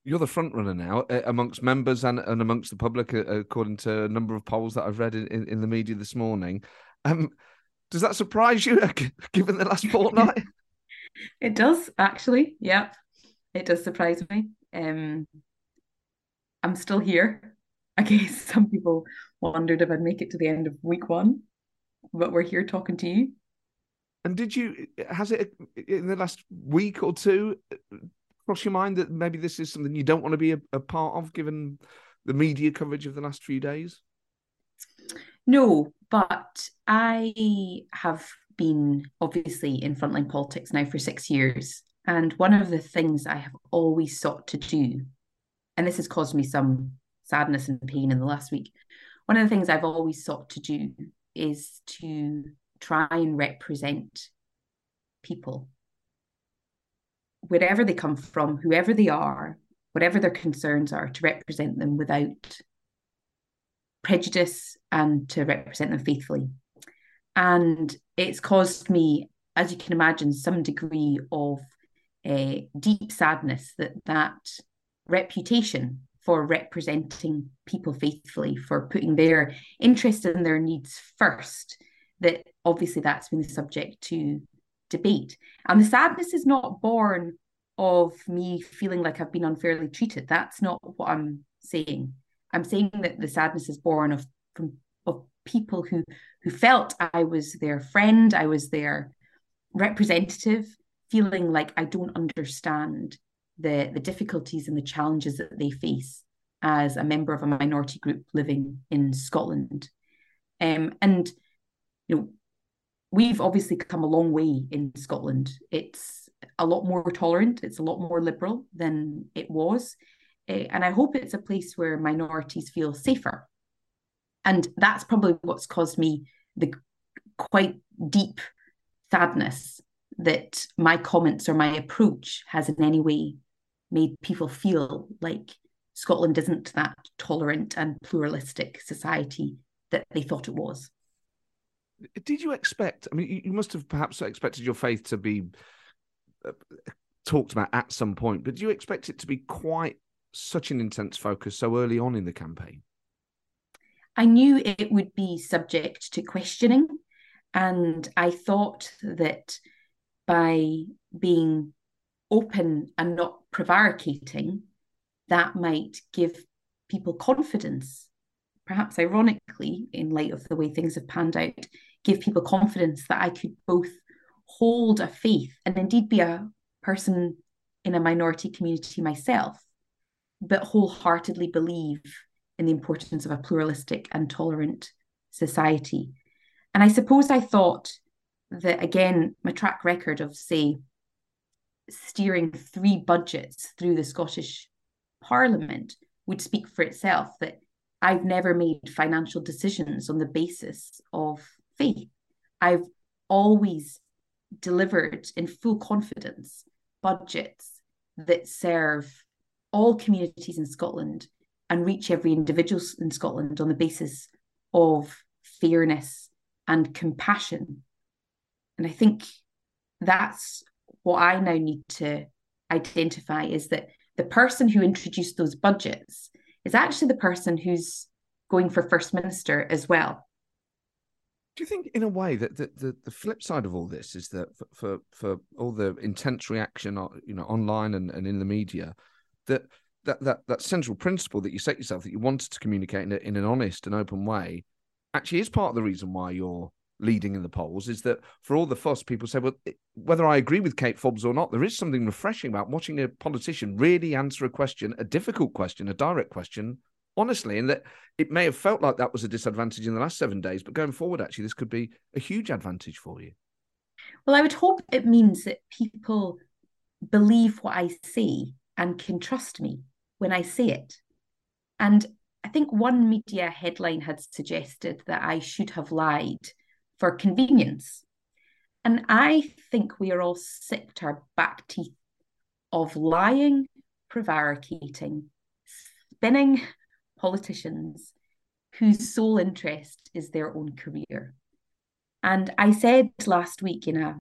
You're the front runner now uh, amongst members and, and amongst the public, uh, according to a number of polls that I've read in, in, in the media this morning. Um, does that surprise you, given the last fortnight? it does, actually. Yeah, it does surprise me. Um, I'm still here. I guess some people wondered if I'd make it to the end of week one, but we're here talking to you. And did you, has it in the last week or two cross your mind that maybe this is something you don't want to be a, a part of given the media coverage of the last few days? No, but I have been obviously in frontline politics now for six years. And one of the things I have always sought to do, and this has caused me some sadness and pain in the last week, one of the things I've always sought to do is to try and represent people, wherever they come from, whoever they are, whatever their concerns are, to represent them without prejudice and to represent them faithfully. And it's caused me, as you can imagine, some degree of uh, deep sadness that that reputation for representing people faithfully, for putting their interest and their needs first, that obviously that's been the subject to debate. And the sadness is not born of me feeling like I've been unfairly treated. That's not what I'm saying. I'm saying that the sadness is born of from of people who who felt I was their friend, I was their representative, feeling like I don't understand the the difficulties and the challenges that they face as a member of a minority group living in Scotland. Um, and you know, we've obviously come a long way in Scotland. It's a lot more tolerant, it's a lot more liberal than it was. And I hope it's a place where minorities feel safer. And that's probably what's caused me the quite deep sadness that my comments or my approach has in any way made people feel like Scotland isn't that tolerant and pluralistic society that they thought it was. Did you expect? I mean, you must have perhaps expected your faith to be uh, talked about at some point, but do you expect it to be quite such an intense focus so early on in the campaign? I knew it would be subject to questioning. And I thought that by being open and not prevaricating, that might give people confidence. Perhaps ironically, in light of the way things have panned out, give people confidence that I could both hold a faith and indeed be a person in a minority community myself but wholeheartedly believe in the importance of a pluralistic and tolerant society. And I suppose I thought that, again, my track record of, say, steering three budgets through the Scottish Parliament would speak for itself that I've never made financial decisions on the basis of faith. I've always delivered in full confidence budgets that serve all communities in Scotland and reach every individual in Scotland on the basis of fairness and compassion. And I think that's what I now need to identify is that the person who introduced those budgets is actually the person who's going for First Minister as well. Do you think, in a way, that the, the, the flip side of all this is that for, for, for all the intense reaction, uh, you know, online and, and in the media, that that that that central principle that you set yourself that you wanted to communicate in, a, in an honest and open way actually is part of the reason why you're leading in the polls is that for all the fuss people say well whether i agree with kate forbes or not there is something refreshing about watching a politician really answer a question a difficult question a direct question honestly and that it may have felt like that was a disadvantage in the last seven days but going forward actually this could be a huge advantage for you. Well i would hope it means that people believe what i say and can trust me when I say it. And I think one media headline had suggested that I should have lied for convenience. And I think we are all sick to our back teeth of lying, prevaricating, spinning politicians whose sole interest is their own career. And I said last week in a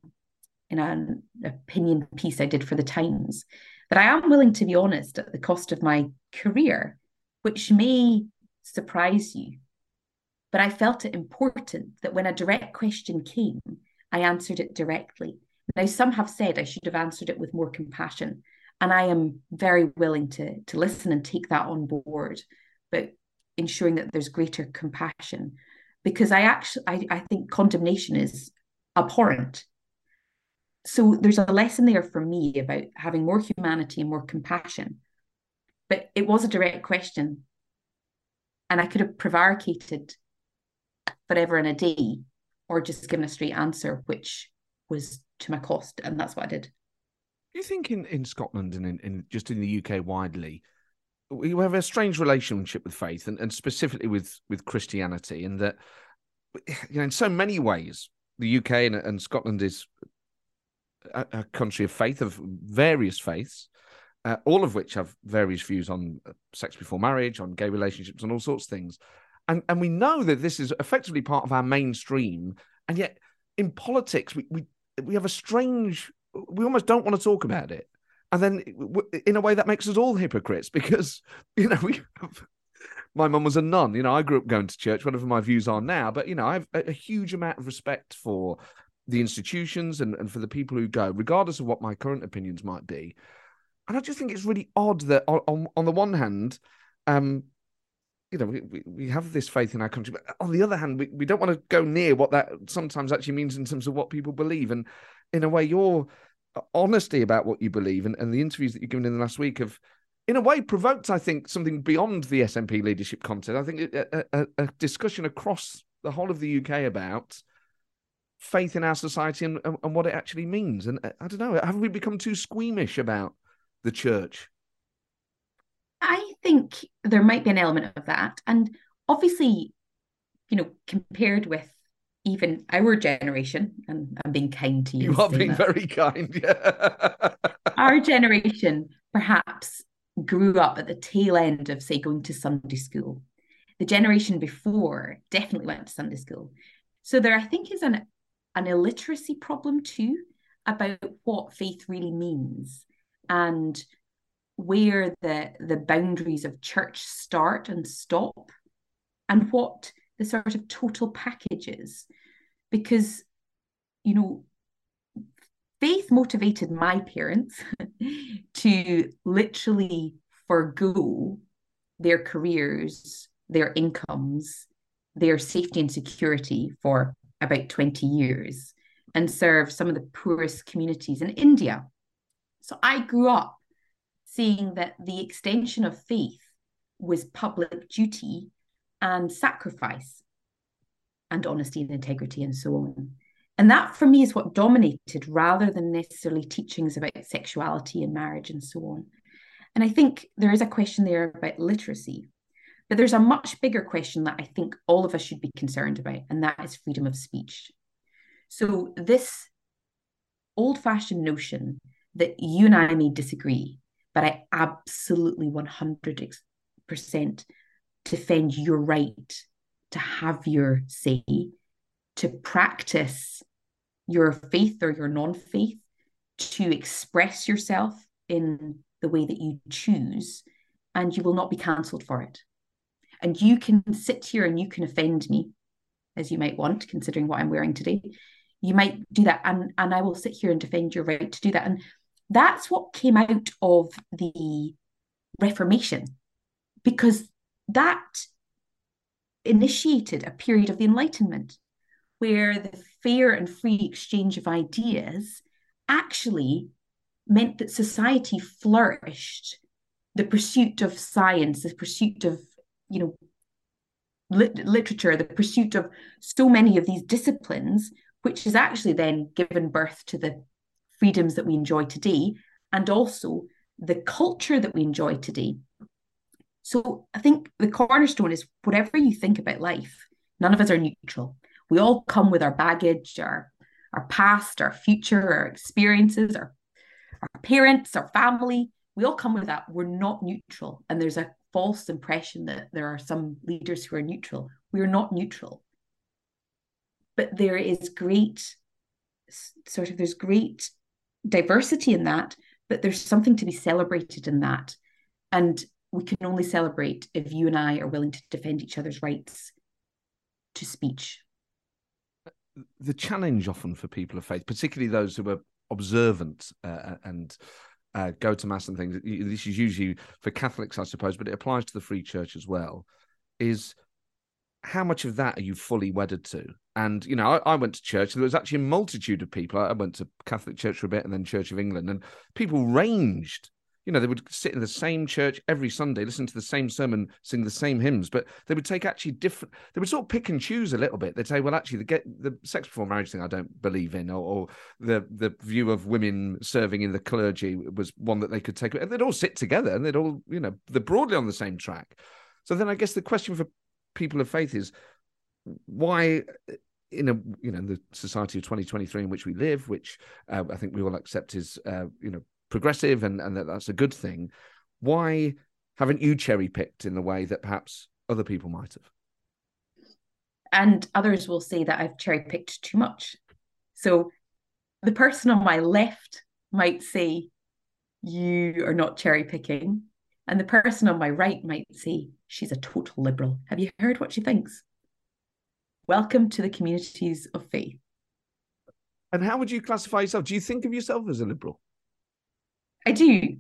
in an opinion piece I did for the Times that I am willing to be honest at the cost of my career, which may surprise you. But I felt it important that when a direct question came, I answered it directly. Now, some have said I should have answered it with more compassion, and I am very willing to, to listen and take that on board, but ensuring that there's greater compassion. Because I actually I, I think condemnation is abhorrent so there's a lesson there for me about having more humanity and more compassion. But it was a direct question. And I could have prevaricated forever and a day or just given a straight answer, which was to my cost. And that's what I did. Do you think in, in Scotland and in, in just in the UK widely, we have a strange relationship with faith and, and specifically with, with Christianity, in that you know, in so many ways, the UK and, and Scotland is a, country of faith, of various faiths, uh, all of which have various views on uh, sex before marriage, on gay relationships, and all sorts of things. And and we know that this is effectively part of our mainstream, and yet in politics we we we have a strange. We almost don't want to talk about it, and then in a way that makes us all hypocrites because you know we. My mum was a nun. You know, I grew up going to church, whatever my views are now. But, you know, I have a huge amount of respect for the institutions and, and for the people who go, regardless of what my current opinions might be. And I just think it's really odd that on, on, the one hand, um, you know, we, we have this faith in our country, but on the other hand, we, we don't want to go near what that sometimes actually means in terms of what people believe. And in a way, your honesty about what you believe and, and the interviews that you've given in the last week have, in a way, provoked, I think, something beyond the SNP leadership content. I think a, a, a discussion across the whole of the UK about faith in our society and, and, what it actually means. And uh, I don't know, have we become too squeamish about the church? I think there might be an element of that. And obviously, you know, compared with even our generation, and I'm being kind to you. You are being that, very kind. Yeah. our generation perhaps grew up at the tail end of, say, going to Sunday school. The generation before definitely went to Sunday school. So there, I think, is an an illiteracy problem too about what faith really means and where the the boundaries of church start and stop and what the sort of total package is. Because you know faith motivated my parents to literally forego their careers their incomes their safety and security for about 20 years and serve some of the poorest communities in India. So I grew up seeing that the extension of faith was public duty and sacrifice and honesty and integrity and so on. And that for me is what dominated rather than necessarily teachings about sexuality and marriage and so on. And I think there is a question there about literacy. But there's a much bigger question that I think all of us should be concerned about, and that is freedom of speech. So, this old fashioned notion that you and I may disagree, but I absolutely 100% defend your right to have your say, to practice your faith or your non faith, to express yourself in the way that you choose, and you will not be cancelled for it. And you can sit here and you can offend me as you might want, considering what I'm wearing today, you might do that. And, and I will sit here and defend your right to do that. And that's what came out of the Reformation, because that initiated a period of the Enlightenment where the fair and free exchange of ideas actually meant that society flourished. The pursuit of science, the pursuit of, you know, lit- literature, the pursuit of so many of these disciplines, which has actually then given birth to the freedoms that we enjoy today and also the culture that we enjoy today. So I think the cornerstone is whatever you think about life, none of us are neutral. We all come with our baggage, our our past, our future, our experiences, our our parents, our family. We all come with that. We're not neutral. And there's a false impression that there are some leaders who are neutral. We're not neutral. But there is great sort of there's great diversity in that, but there's something to be celebrated in that. And we can only celebrate if you and I are willing to defend each other's rights to speech. The challenge often for people of faith, particularly those who are observant uh, and uh, go to mass and things. This is usually for Catholics, I suppose, but it applies to the Free Church as well. Is how much of that are you fully wedded to? And you know, I, I, went to church. There was actually a multitude of people. I went to Catholic Church for a bit, and then Church of England, and people ranged you know, they would sit in the same church every Sunday, listen to the same sermon, sing the same hymns, but they would take actually different. They would sort of pick and choose a little bit. They'd say, "Well, actually, the get the sex before marriage thing, I don't believe in," or, or, the the view of women serving in the clergy was one that they could take. And they'd all sit together, and they'd all, you know, they're broadly on the same track. So then, I guess the question for people of faith is why in a you know the society of 2023 in which we live which uh, i think we all accept is uh, you know progressive and, and that that's a good thing. Why haven't you cherry picked in the way that perhaps other people might have? And others will say that I've cherry picked too much. So the person on my left might say, You are not cherry picking. And the person on my right might say, She's a total liberal. Have you heard what she thinks? Welcome to the communities of faith. And how would you classify yourself? Do you think of yourself as a liberal? I do.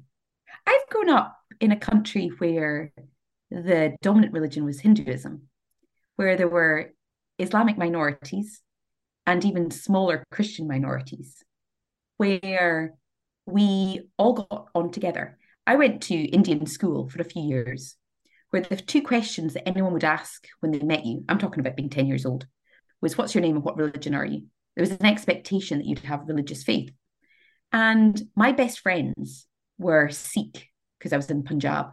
I've grown up in a country where the dominant religion was Hinduism, where there were Islamic minorities and even smaller Christian minorities, where we all got on together. I went to Indian school for a few years, where the two questions that anyone would ask when they met you, I'm talking about being 10 years old, was what's your name and what religion are you? There was an expectation that you'd have religious faith. And my best friends were Sikh because I was in Punjab.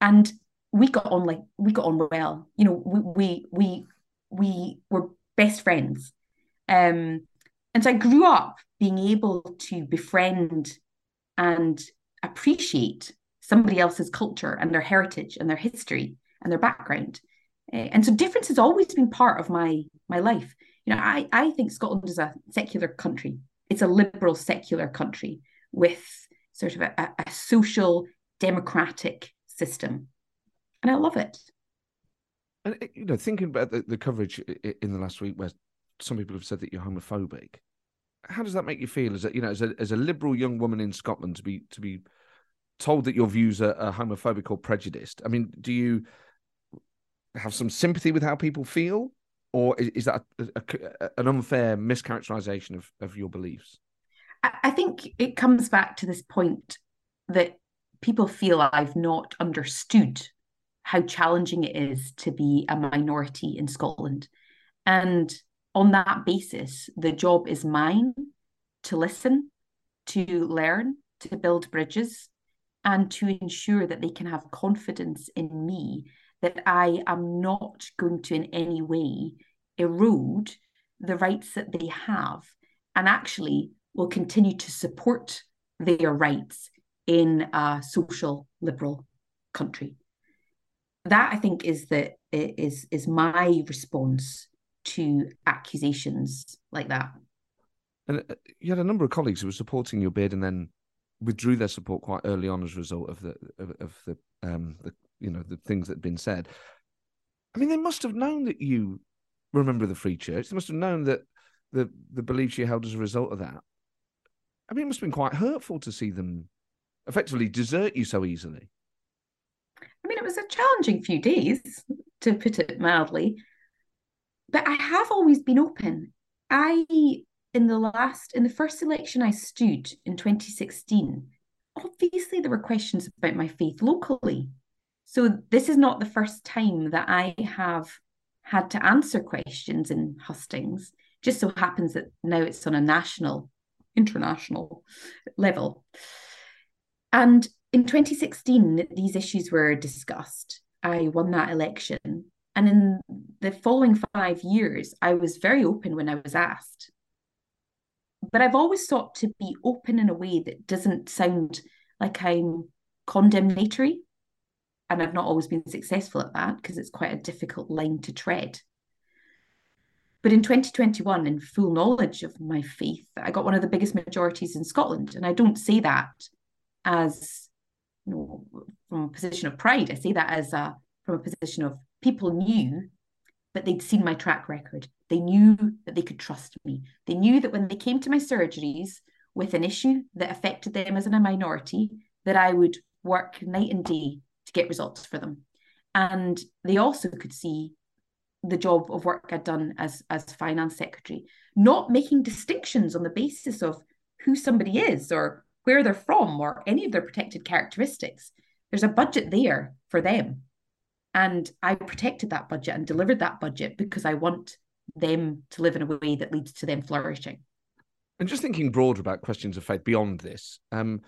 And we got on like we got on well. You know, we we we we were best friends. Um, and so I grew up being able to befriend and appreciate somebody else's culture and their heritage and their history and their background. Uh, and so difference has always been part of my my life. You know, I, I think Scotland is a secular country it's a liberal secular country with sort of a, a social democratic system. And i love it. And eh, you know thinking about the, the coverage in the last week where some people have said that you're homophobic how does that make you feel as a you know as a, as a liberal young woman in scotland to be to be told that your views are, are homophobic or prejudiced? I mean do you have some sympathy with how people feel or is, is that a, a, an unfair mischaracterization of, of your beliefs? I think it comes back to this point that people feel I've not understood how challenging it is to be a minority in Scotland. And on that basis, the job is mine to listen, to learn, to build bridges, and to ensure that they can have confidence in me that I am not going to in any way erode the rights that they have and actually will continue to support their rights in a social liberal country. That I think is the is is my response to accusations like that. And uh, you had a number of colleagues who were supporting your bid and then withdrew their support quite early on as a result of the of, of the um the you know the things that had been said. I mean, they must have known that you were a member of the Free Church. They must have known that the the beliefs you held as a result of that. I mean, it must have been quite hurtful to see them effectively desert you so easily. I mean, it was a challenging few days, to put it mildly. But I have always been open. I, in the last, in the first election I stood in 2016, obviously there were questions about my faith locally. So this is not the first time that I have had to answer questions in hustings. Just so happens that now it's on a national, international level. And in 2016, these issues were discussed. I won that election. And in the following five years, I was very open when I was asked. But I've always sought to be open in a way that doesn't sound like I'm condemnatory. And I've not always been successful at that because it's quite a difficult line to tread. But in 2021, in full knowledge of my faith, I got one of the biggest majorities in Scotland. And I don't say that as you know, from a position of pride. I say that as a from a position of people knew that they'd seen my track record. They knew that they could trust me. They knew that when they came to my surgeries with an issue that affected them as a minority, that I would work night and day to get results for them. And they also could see the job of work I'd done as as finance secretary, not making distinctions on the basis of who somebody is or where they're from or any of their protected characteristics. There's a budget there for them. And I protected that budget and delivered that budget because I want them to live in a way that leads to them flourishing. And just thinking broader about questions of faith beyond this, um,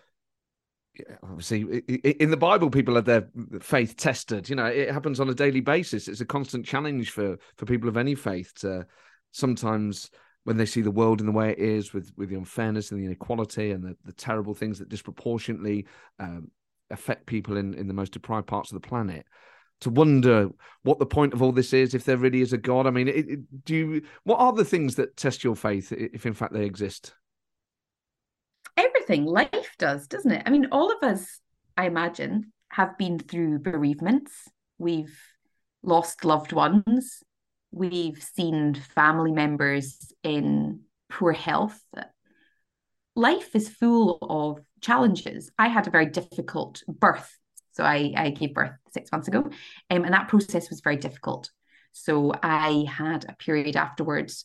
obviously in the bible people have their faith tested. You know it happens on a daily basis. It's a constant challenge for for people of any faith to sometimes when they see the world in the way it is with with the unfairness and the inequality and the, the terrible things that disproportionately um, affect people in in the most deprived parts of the planet to wonder what the point of all this is if there really is a god. I mean it, it, do you what are the things that test your faith if in fact they exist everything life does, doesn't it? I mean, all of us, I imagine, have been through bereavements. We've lost loved ones. We've seen family members in poor health. Life is full of challenges. I had a very difficult birth. So I, I gave birth six months ago, um, and that process was very difficult. So I had a period afterwards.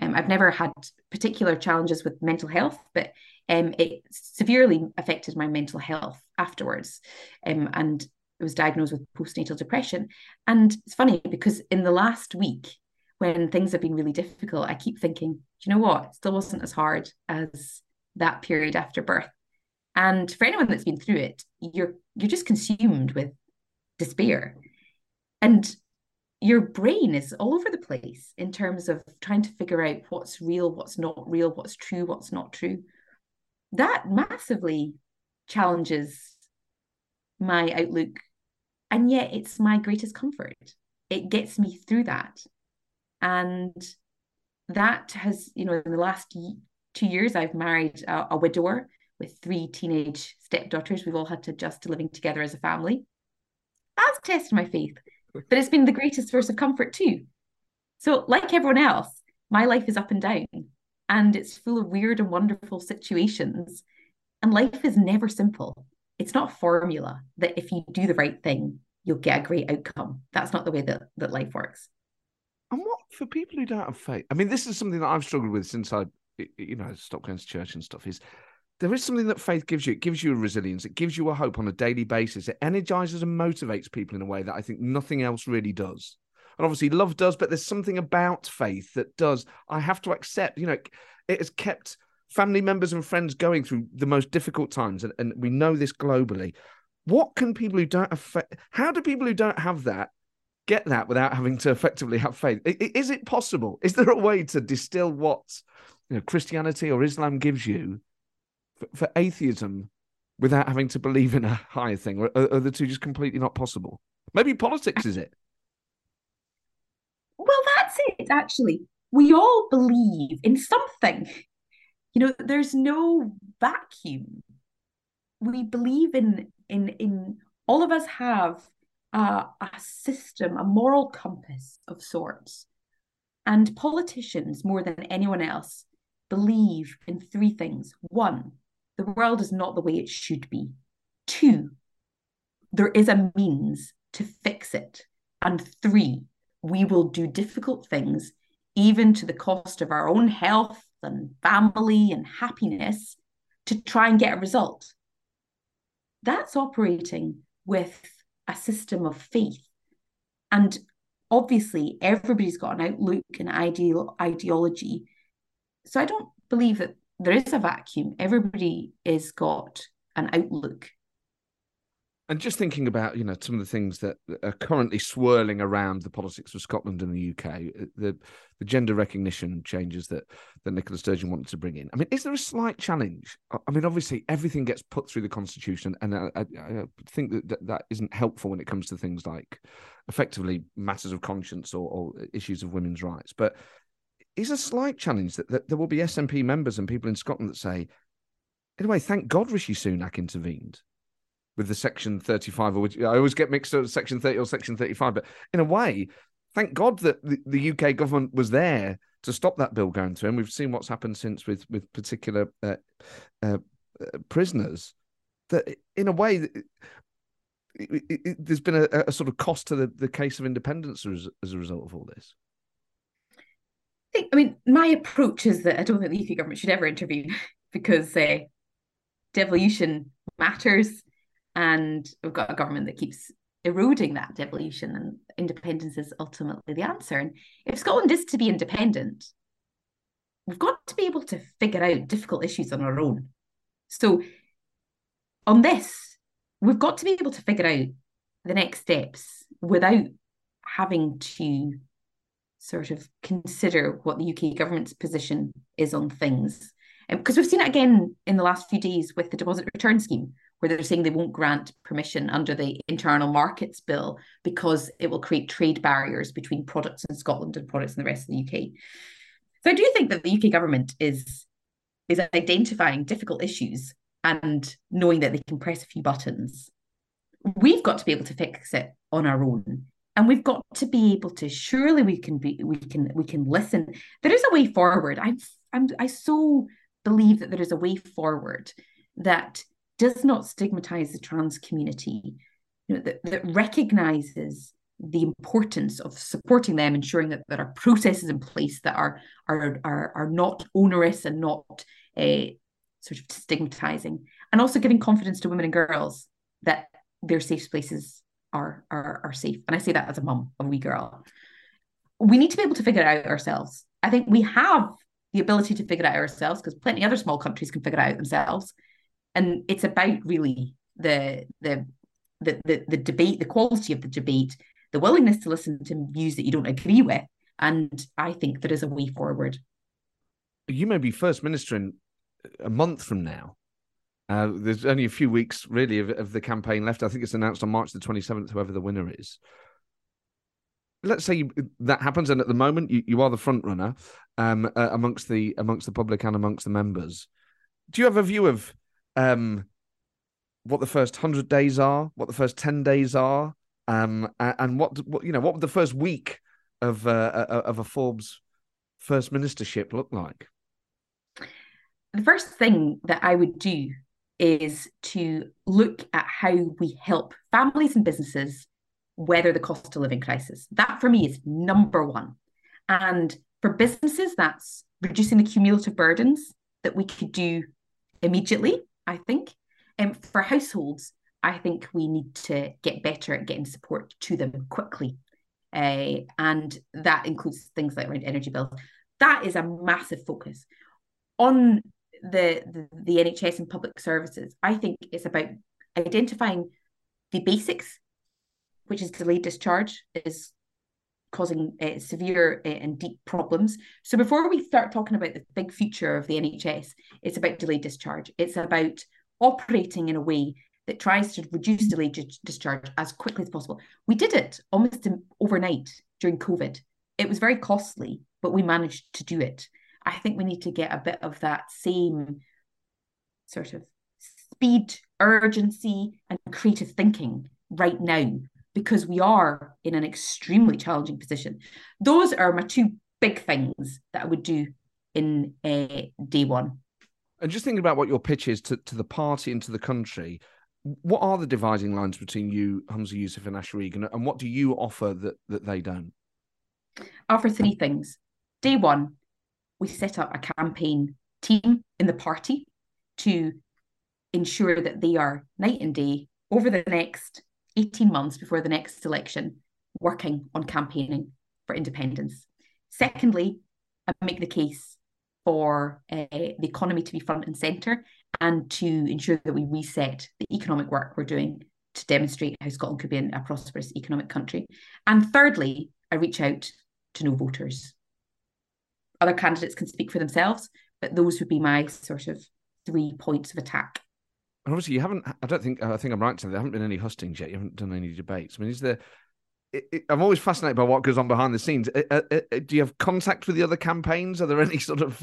Um, I've never had particular challenges with mental health, but um, it severely affected my mental health afterwards. Um, and I was diagnosed with postnatal depression. And it's funny because in the last week, when things have been really difficult, I keep thinking, you know what? It still wasn't as hard as that period after birth. And for anyone that's been through it, you're you're just consumed with despair. And your brain is all over the place in terms of trying to figure out what's real, what's not real, what's true, what's not true that massively challenges my outlook. And yet it's my greatest comfort. It gets me through that. And that has, you know, in the last two years, I've married a, a widower with three teenage stepdaughters. We've all had to adjust to living together as a family. That's tested my faith, but it's been the greatest source of comfort too. So, like everyone else, my life is up and down and it's full of weird and wonderful situations. And life is never simple. It's not a formula that if you do the right thing, you'll get a great outcome. That's not the way that, that life works. And what for people who don't have faith? I mean, this is something that I've struggled with since I, you know, stopped going to church and stuff. Is there is something that faith gives you? It gives you a resilience. It gives you a hope on a daily basis. It energizes and motivates people in a way that I think nothing else really does and obviously love does, but there's something about faith that does. I have to accept, you know, it has kept family members and friends going through the most difficult times, and, and we know this globally. What can people who don't have how do people who don't have that get that without having to effectively have faith? Is it possible? Is there a way to distill what you know, Christianity or Islam gives you for, for atheism without having to believe in a higher thing, or are, are the two just completely not possible? Maybe politics is it. Well, that's it, actually. We all believe in something. You know, there's no vacuum. We believe in in in all of us have a, a system, a moral compass of sorts. And politicians, more than anyone else, believe in three things. One, the world is not the way it should be. Two, there is a means to fix it. And three, we will do difficult things, even to the cost of our own health and family and happiness, to try and get a result. That's operating with a system of faith. And obviously, everybody's got an outlook and ideal ideology. So I don't believe that there is a vacuum. Everybody is got an outlook and just thinking about you know some of the things that are currently swirling around the politics of Scotland and the UK, uh, the the gender recognition changes that that Nicola Sturgeon wanted to bring in. I mean, is there a slight challenge? I mean, obviously everything gets put through the constitution, and I, I, I think that, that that isn't helpful when it comes to things like effectively matters of conscience or, or issues of women's rights. But is a slight challenge that, that there will be SNP members and people in Scotland that say, anyway, thank God Rishi Sunak intervened with the Section 35, or which I always get mixed up Section 30 or Section 35. But in a way, thank God that the, the UK government was there to stop that bill going through. And we've seen what's happened since with with particular uh, uh, uh prisoners. That in a way, it, it, it, there's been a, a, sort of cost to the, the case of independence as, as a result of all this. I think, I mean, my approach is that I don't think the UK government should ever intervene because uh, devolution matters and we've got a government that keeps eroding that devolution, and independence is ultimately the answer. And if Scotland is to be independent, we've got to be able to figure out difficult issues on our own. So, on this, we've got to be able to figure out the next steps without having to sort of consider what the UK government's position is on things. Because um, we've seen it again in the last few days with the deposit return scheme, where they're saying they won't grant permission under the internal markets bill because it will create trade barriers between products in Scotland and products in the rest of the UK. So I do think that the UK government is is identifying difficult issues and knowing that they can press a few buttons. We've got to be able to fix it on our own. And we've got to be able to surely we can be we can we can listen. There is a way forward. I'm I'm I so believe that there is a way forward that does not stigmatize the trans community, you know, that, that recognizes the importance of supporting them, ensuring that there are processes in place that are are are, are not onerous and not uh, sort of stigmatizing, and also giving confidence to women and girls that their safe spaces are are are safe. And I say that as a mum a wee girl. We need to be able to figure it out ourselves. I think we have the ability to figure it out ourselves because plenty other small countries can figure it out themselves and it's about really the the the the, the debate, the quality of the debate, the willingness to listen to views that you don't agree with, and I think there is a way forward. You may be first minister in a month from now. Uh, there's only a few weeks really of, of the campaign left. I think it's announced on March the 27th, whoever the winner is let's say you, that happens, and at the moment you, you are the front runner um, uh, amongst the amongst the public and amongst the members. Do you have a view of um, what the first hundred days are, what the first ten days are, um, and what, what you know, what would the first week of uh, of a Forbes first ministership look like? The first thing that I would do is to look at how we help families and businesses weather the cost of living crisis. That for me is number one. And for businesses, that's reducing the cumulative burdens that we could do immediately I think. Um, for households, I think we need to get better at getting support to them quickly. Uh, and that includes things like around energy bills. That is a massive focus. On the, the, the NHS and public services, I think it's about identifying the basics, which is delayed discharge, is causing uh, severe uh, and deep problems. So before we start talking about the big future of the NHS, it's about delayed discharge. It's about operating in a way that tries to reduce delayed discharge as quickly as possible. We did it almost overnight during COVID. It was very costly, but we managed to do it. I think we need to get a bit of that same sort of speed, urgency, and creative thinking right now because we are in an extremely challenging position. Those are my two big things that I would do in uh, day one. And just thinking about what your pitch is to, to the party and to the country, what are the dividing lines between you, Humza Yousaf, and Ash Regan, and what do you offer that that they don't? I offer three things. Day one, we set up a campaign team in the party to ensure that they are night and day over the next 18 months before the next election working on campaigning for independence. Secondly, I make the case for uh, the economy to be front and centre and to ensure that we reset the economic work we're doing to demonstrate how Scotland could be a prosperous economic country. And thirdly, I reach out to no voters. Other candidates can speak for themselves, but those would be my sort of three points of attack. Obviously, you haven't. I don't think. I think I'm right to say there haven't been any hustings yet. You haven't done any debates. I mean, is there? It, it, I'm always fascinated by what goes on behind the scenes. Uh, uh, uh, do you have contact with the other campaigns? Are there any sort of,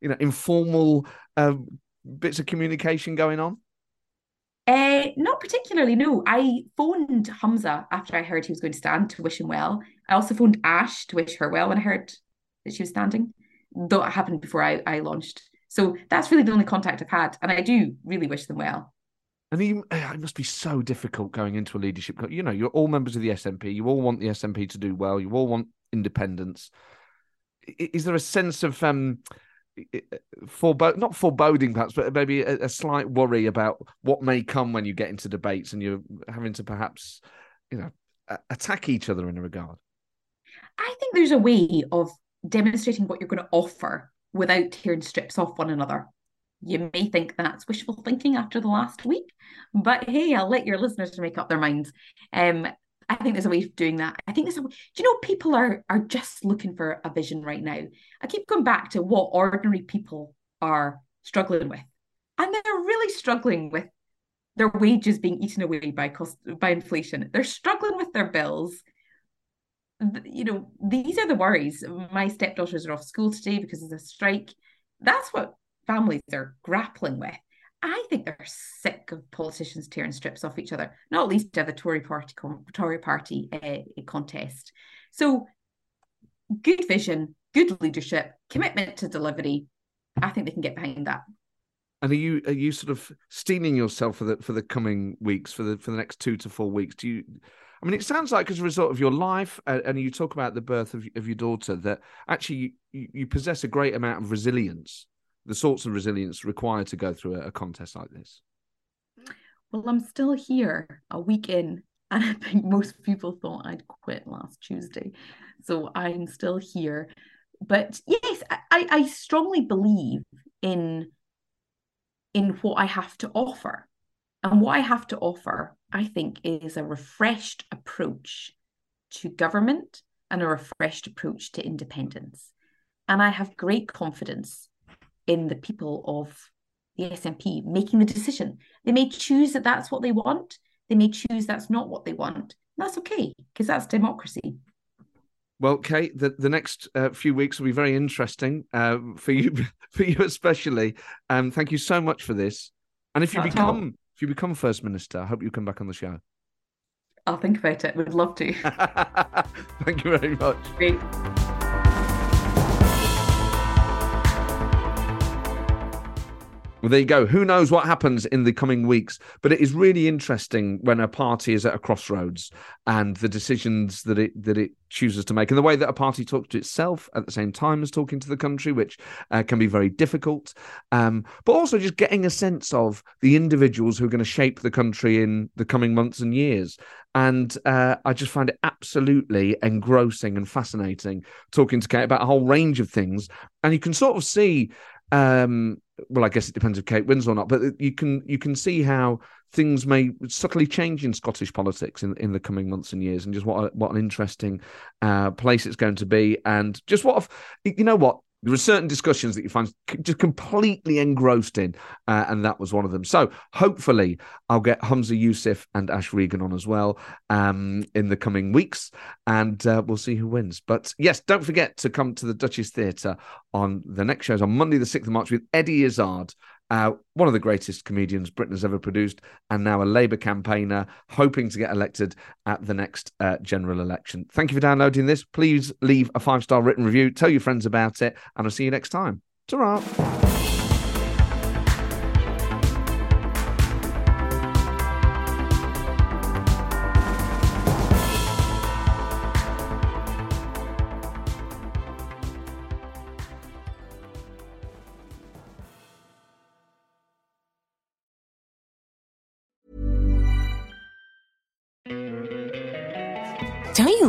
you know, informal um, bits of communication going on? Uh, not particularly, no. I phoned Humza after I heard he was going to stand to wish him well. I also phoned Ash to wish her well when I heard that she was standing, though it happened before I, I launched. So that's really the only contact I've had. And I do really wish them well. And you, it must be so difficult going into a leadership. You know, you're all members of the SNP. You all want the SNP to do well. You all want independence. Is there a sense of um, foreboding, not foreboding perhaps, but maybe a, a, slight worry about what may come when you get into debates and you're having to perhaps, you know, attack each other in a regard? I think there's a way of demonstrating what you're going to offer without tearing strips off one another. You may think that's wishful thinking after the last week, but hey, I'll let your listeners make up their minds. Um, I think there's a way of doing that. I think there's a way. do you know people are are just looking for a vision right now. I keep going back to what ordinary people are struggling with. And they're really struggling with their wages being eaten away by cost by inflation. They're struggling with their bills. You know, these are the worries. My stepdaughters are off school today because of a strike. That's what families are grappling with. I think they're sick of politicians tearing strips off each other, not least of the Tory party Tory party uh, contest. So, good vision, good leadership, commitment to delivery. I think they can get behind that. And are you are you sort of steaming yourself for the for the coming weeks for the for the next two to four weeks? Do you? I mean, it sounds like as a result of your life, uh, and you talk about the birth of, of your daughter, that actually you, you possess a great amount of resilience the sorts of resilience required to go through a, a contest like this? Well, I'm still here a week in, and I think most people thought I'd quit last Tuesday. So I'm still here. But yes, I, I strongly believe in in what I have to offer. And what I have to offer, I think, is a refreshed approach to government and a refreshed approach to independence. And I have great confidence in the people of the SNP making the decision. They may choose that that's what they want. They may choose that's not what they want. That's okay because that's democracy. Well, Kate, the, the next uh, few weeks will be very interesting uh, for you, for you especially. Um, thank you so much for this. And if you not become you become first minister, I hope you come back on the show. I'll think about it. We'd love to. thank you very much. Great. Well, there you go. Who knows what happens in the coming weeks? But it is really interesting when a party is at a crossroads and the decisions that it that it chooses to make, and the way that a party talks to itself at the same time as talking to the country, which uh, can be very difficult. Um, but also just getting a sense of the individuals who are going to shape the country in the coming months and years. And uh, I just find it absolutely engrossing and fascinating talking to Kate about a whole range of things. And you can sort of see um, well, I guess it depends if Kate wins or not, but you can you can see how things may subtly change in Scottish politics in, in the coming months and years, and just what a, what an interesting uh, place it's going to be, and just what you know what there are certain discussions that you find just completely engrossed in, uh, and that was one of them. So hopefully, I'll get Humza Yousaf and Ash Regan on as well um, in the coming weeks, and uh, we'll see who wins. But yes, don't forget to come to the Duchess Theatre on the next shows on Monday, the sixth of March, with Eddie Izzard uh, one of the greatest comedians Britain has ever produced, and now a Labour campaigner hoping to get elected at the next uh, general election. Thank you for downloading this. Please leave a five star written review, tell your friends about it, and I'll see you next time. ta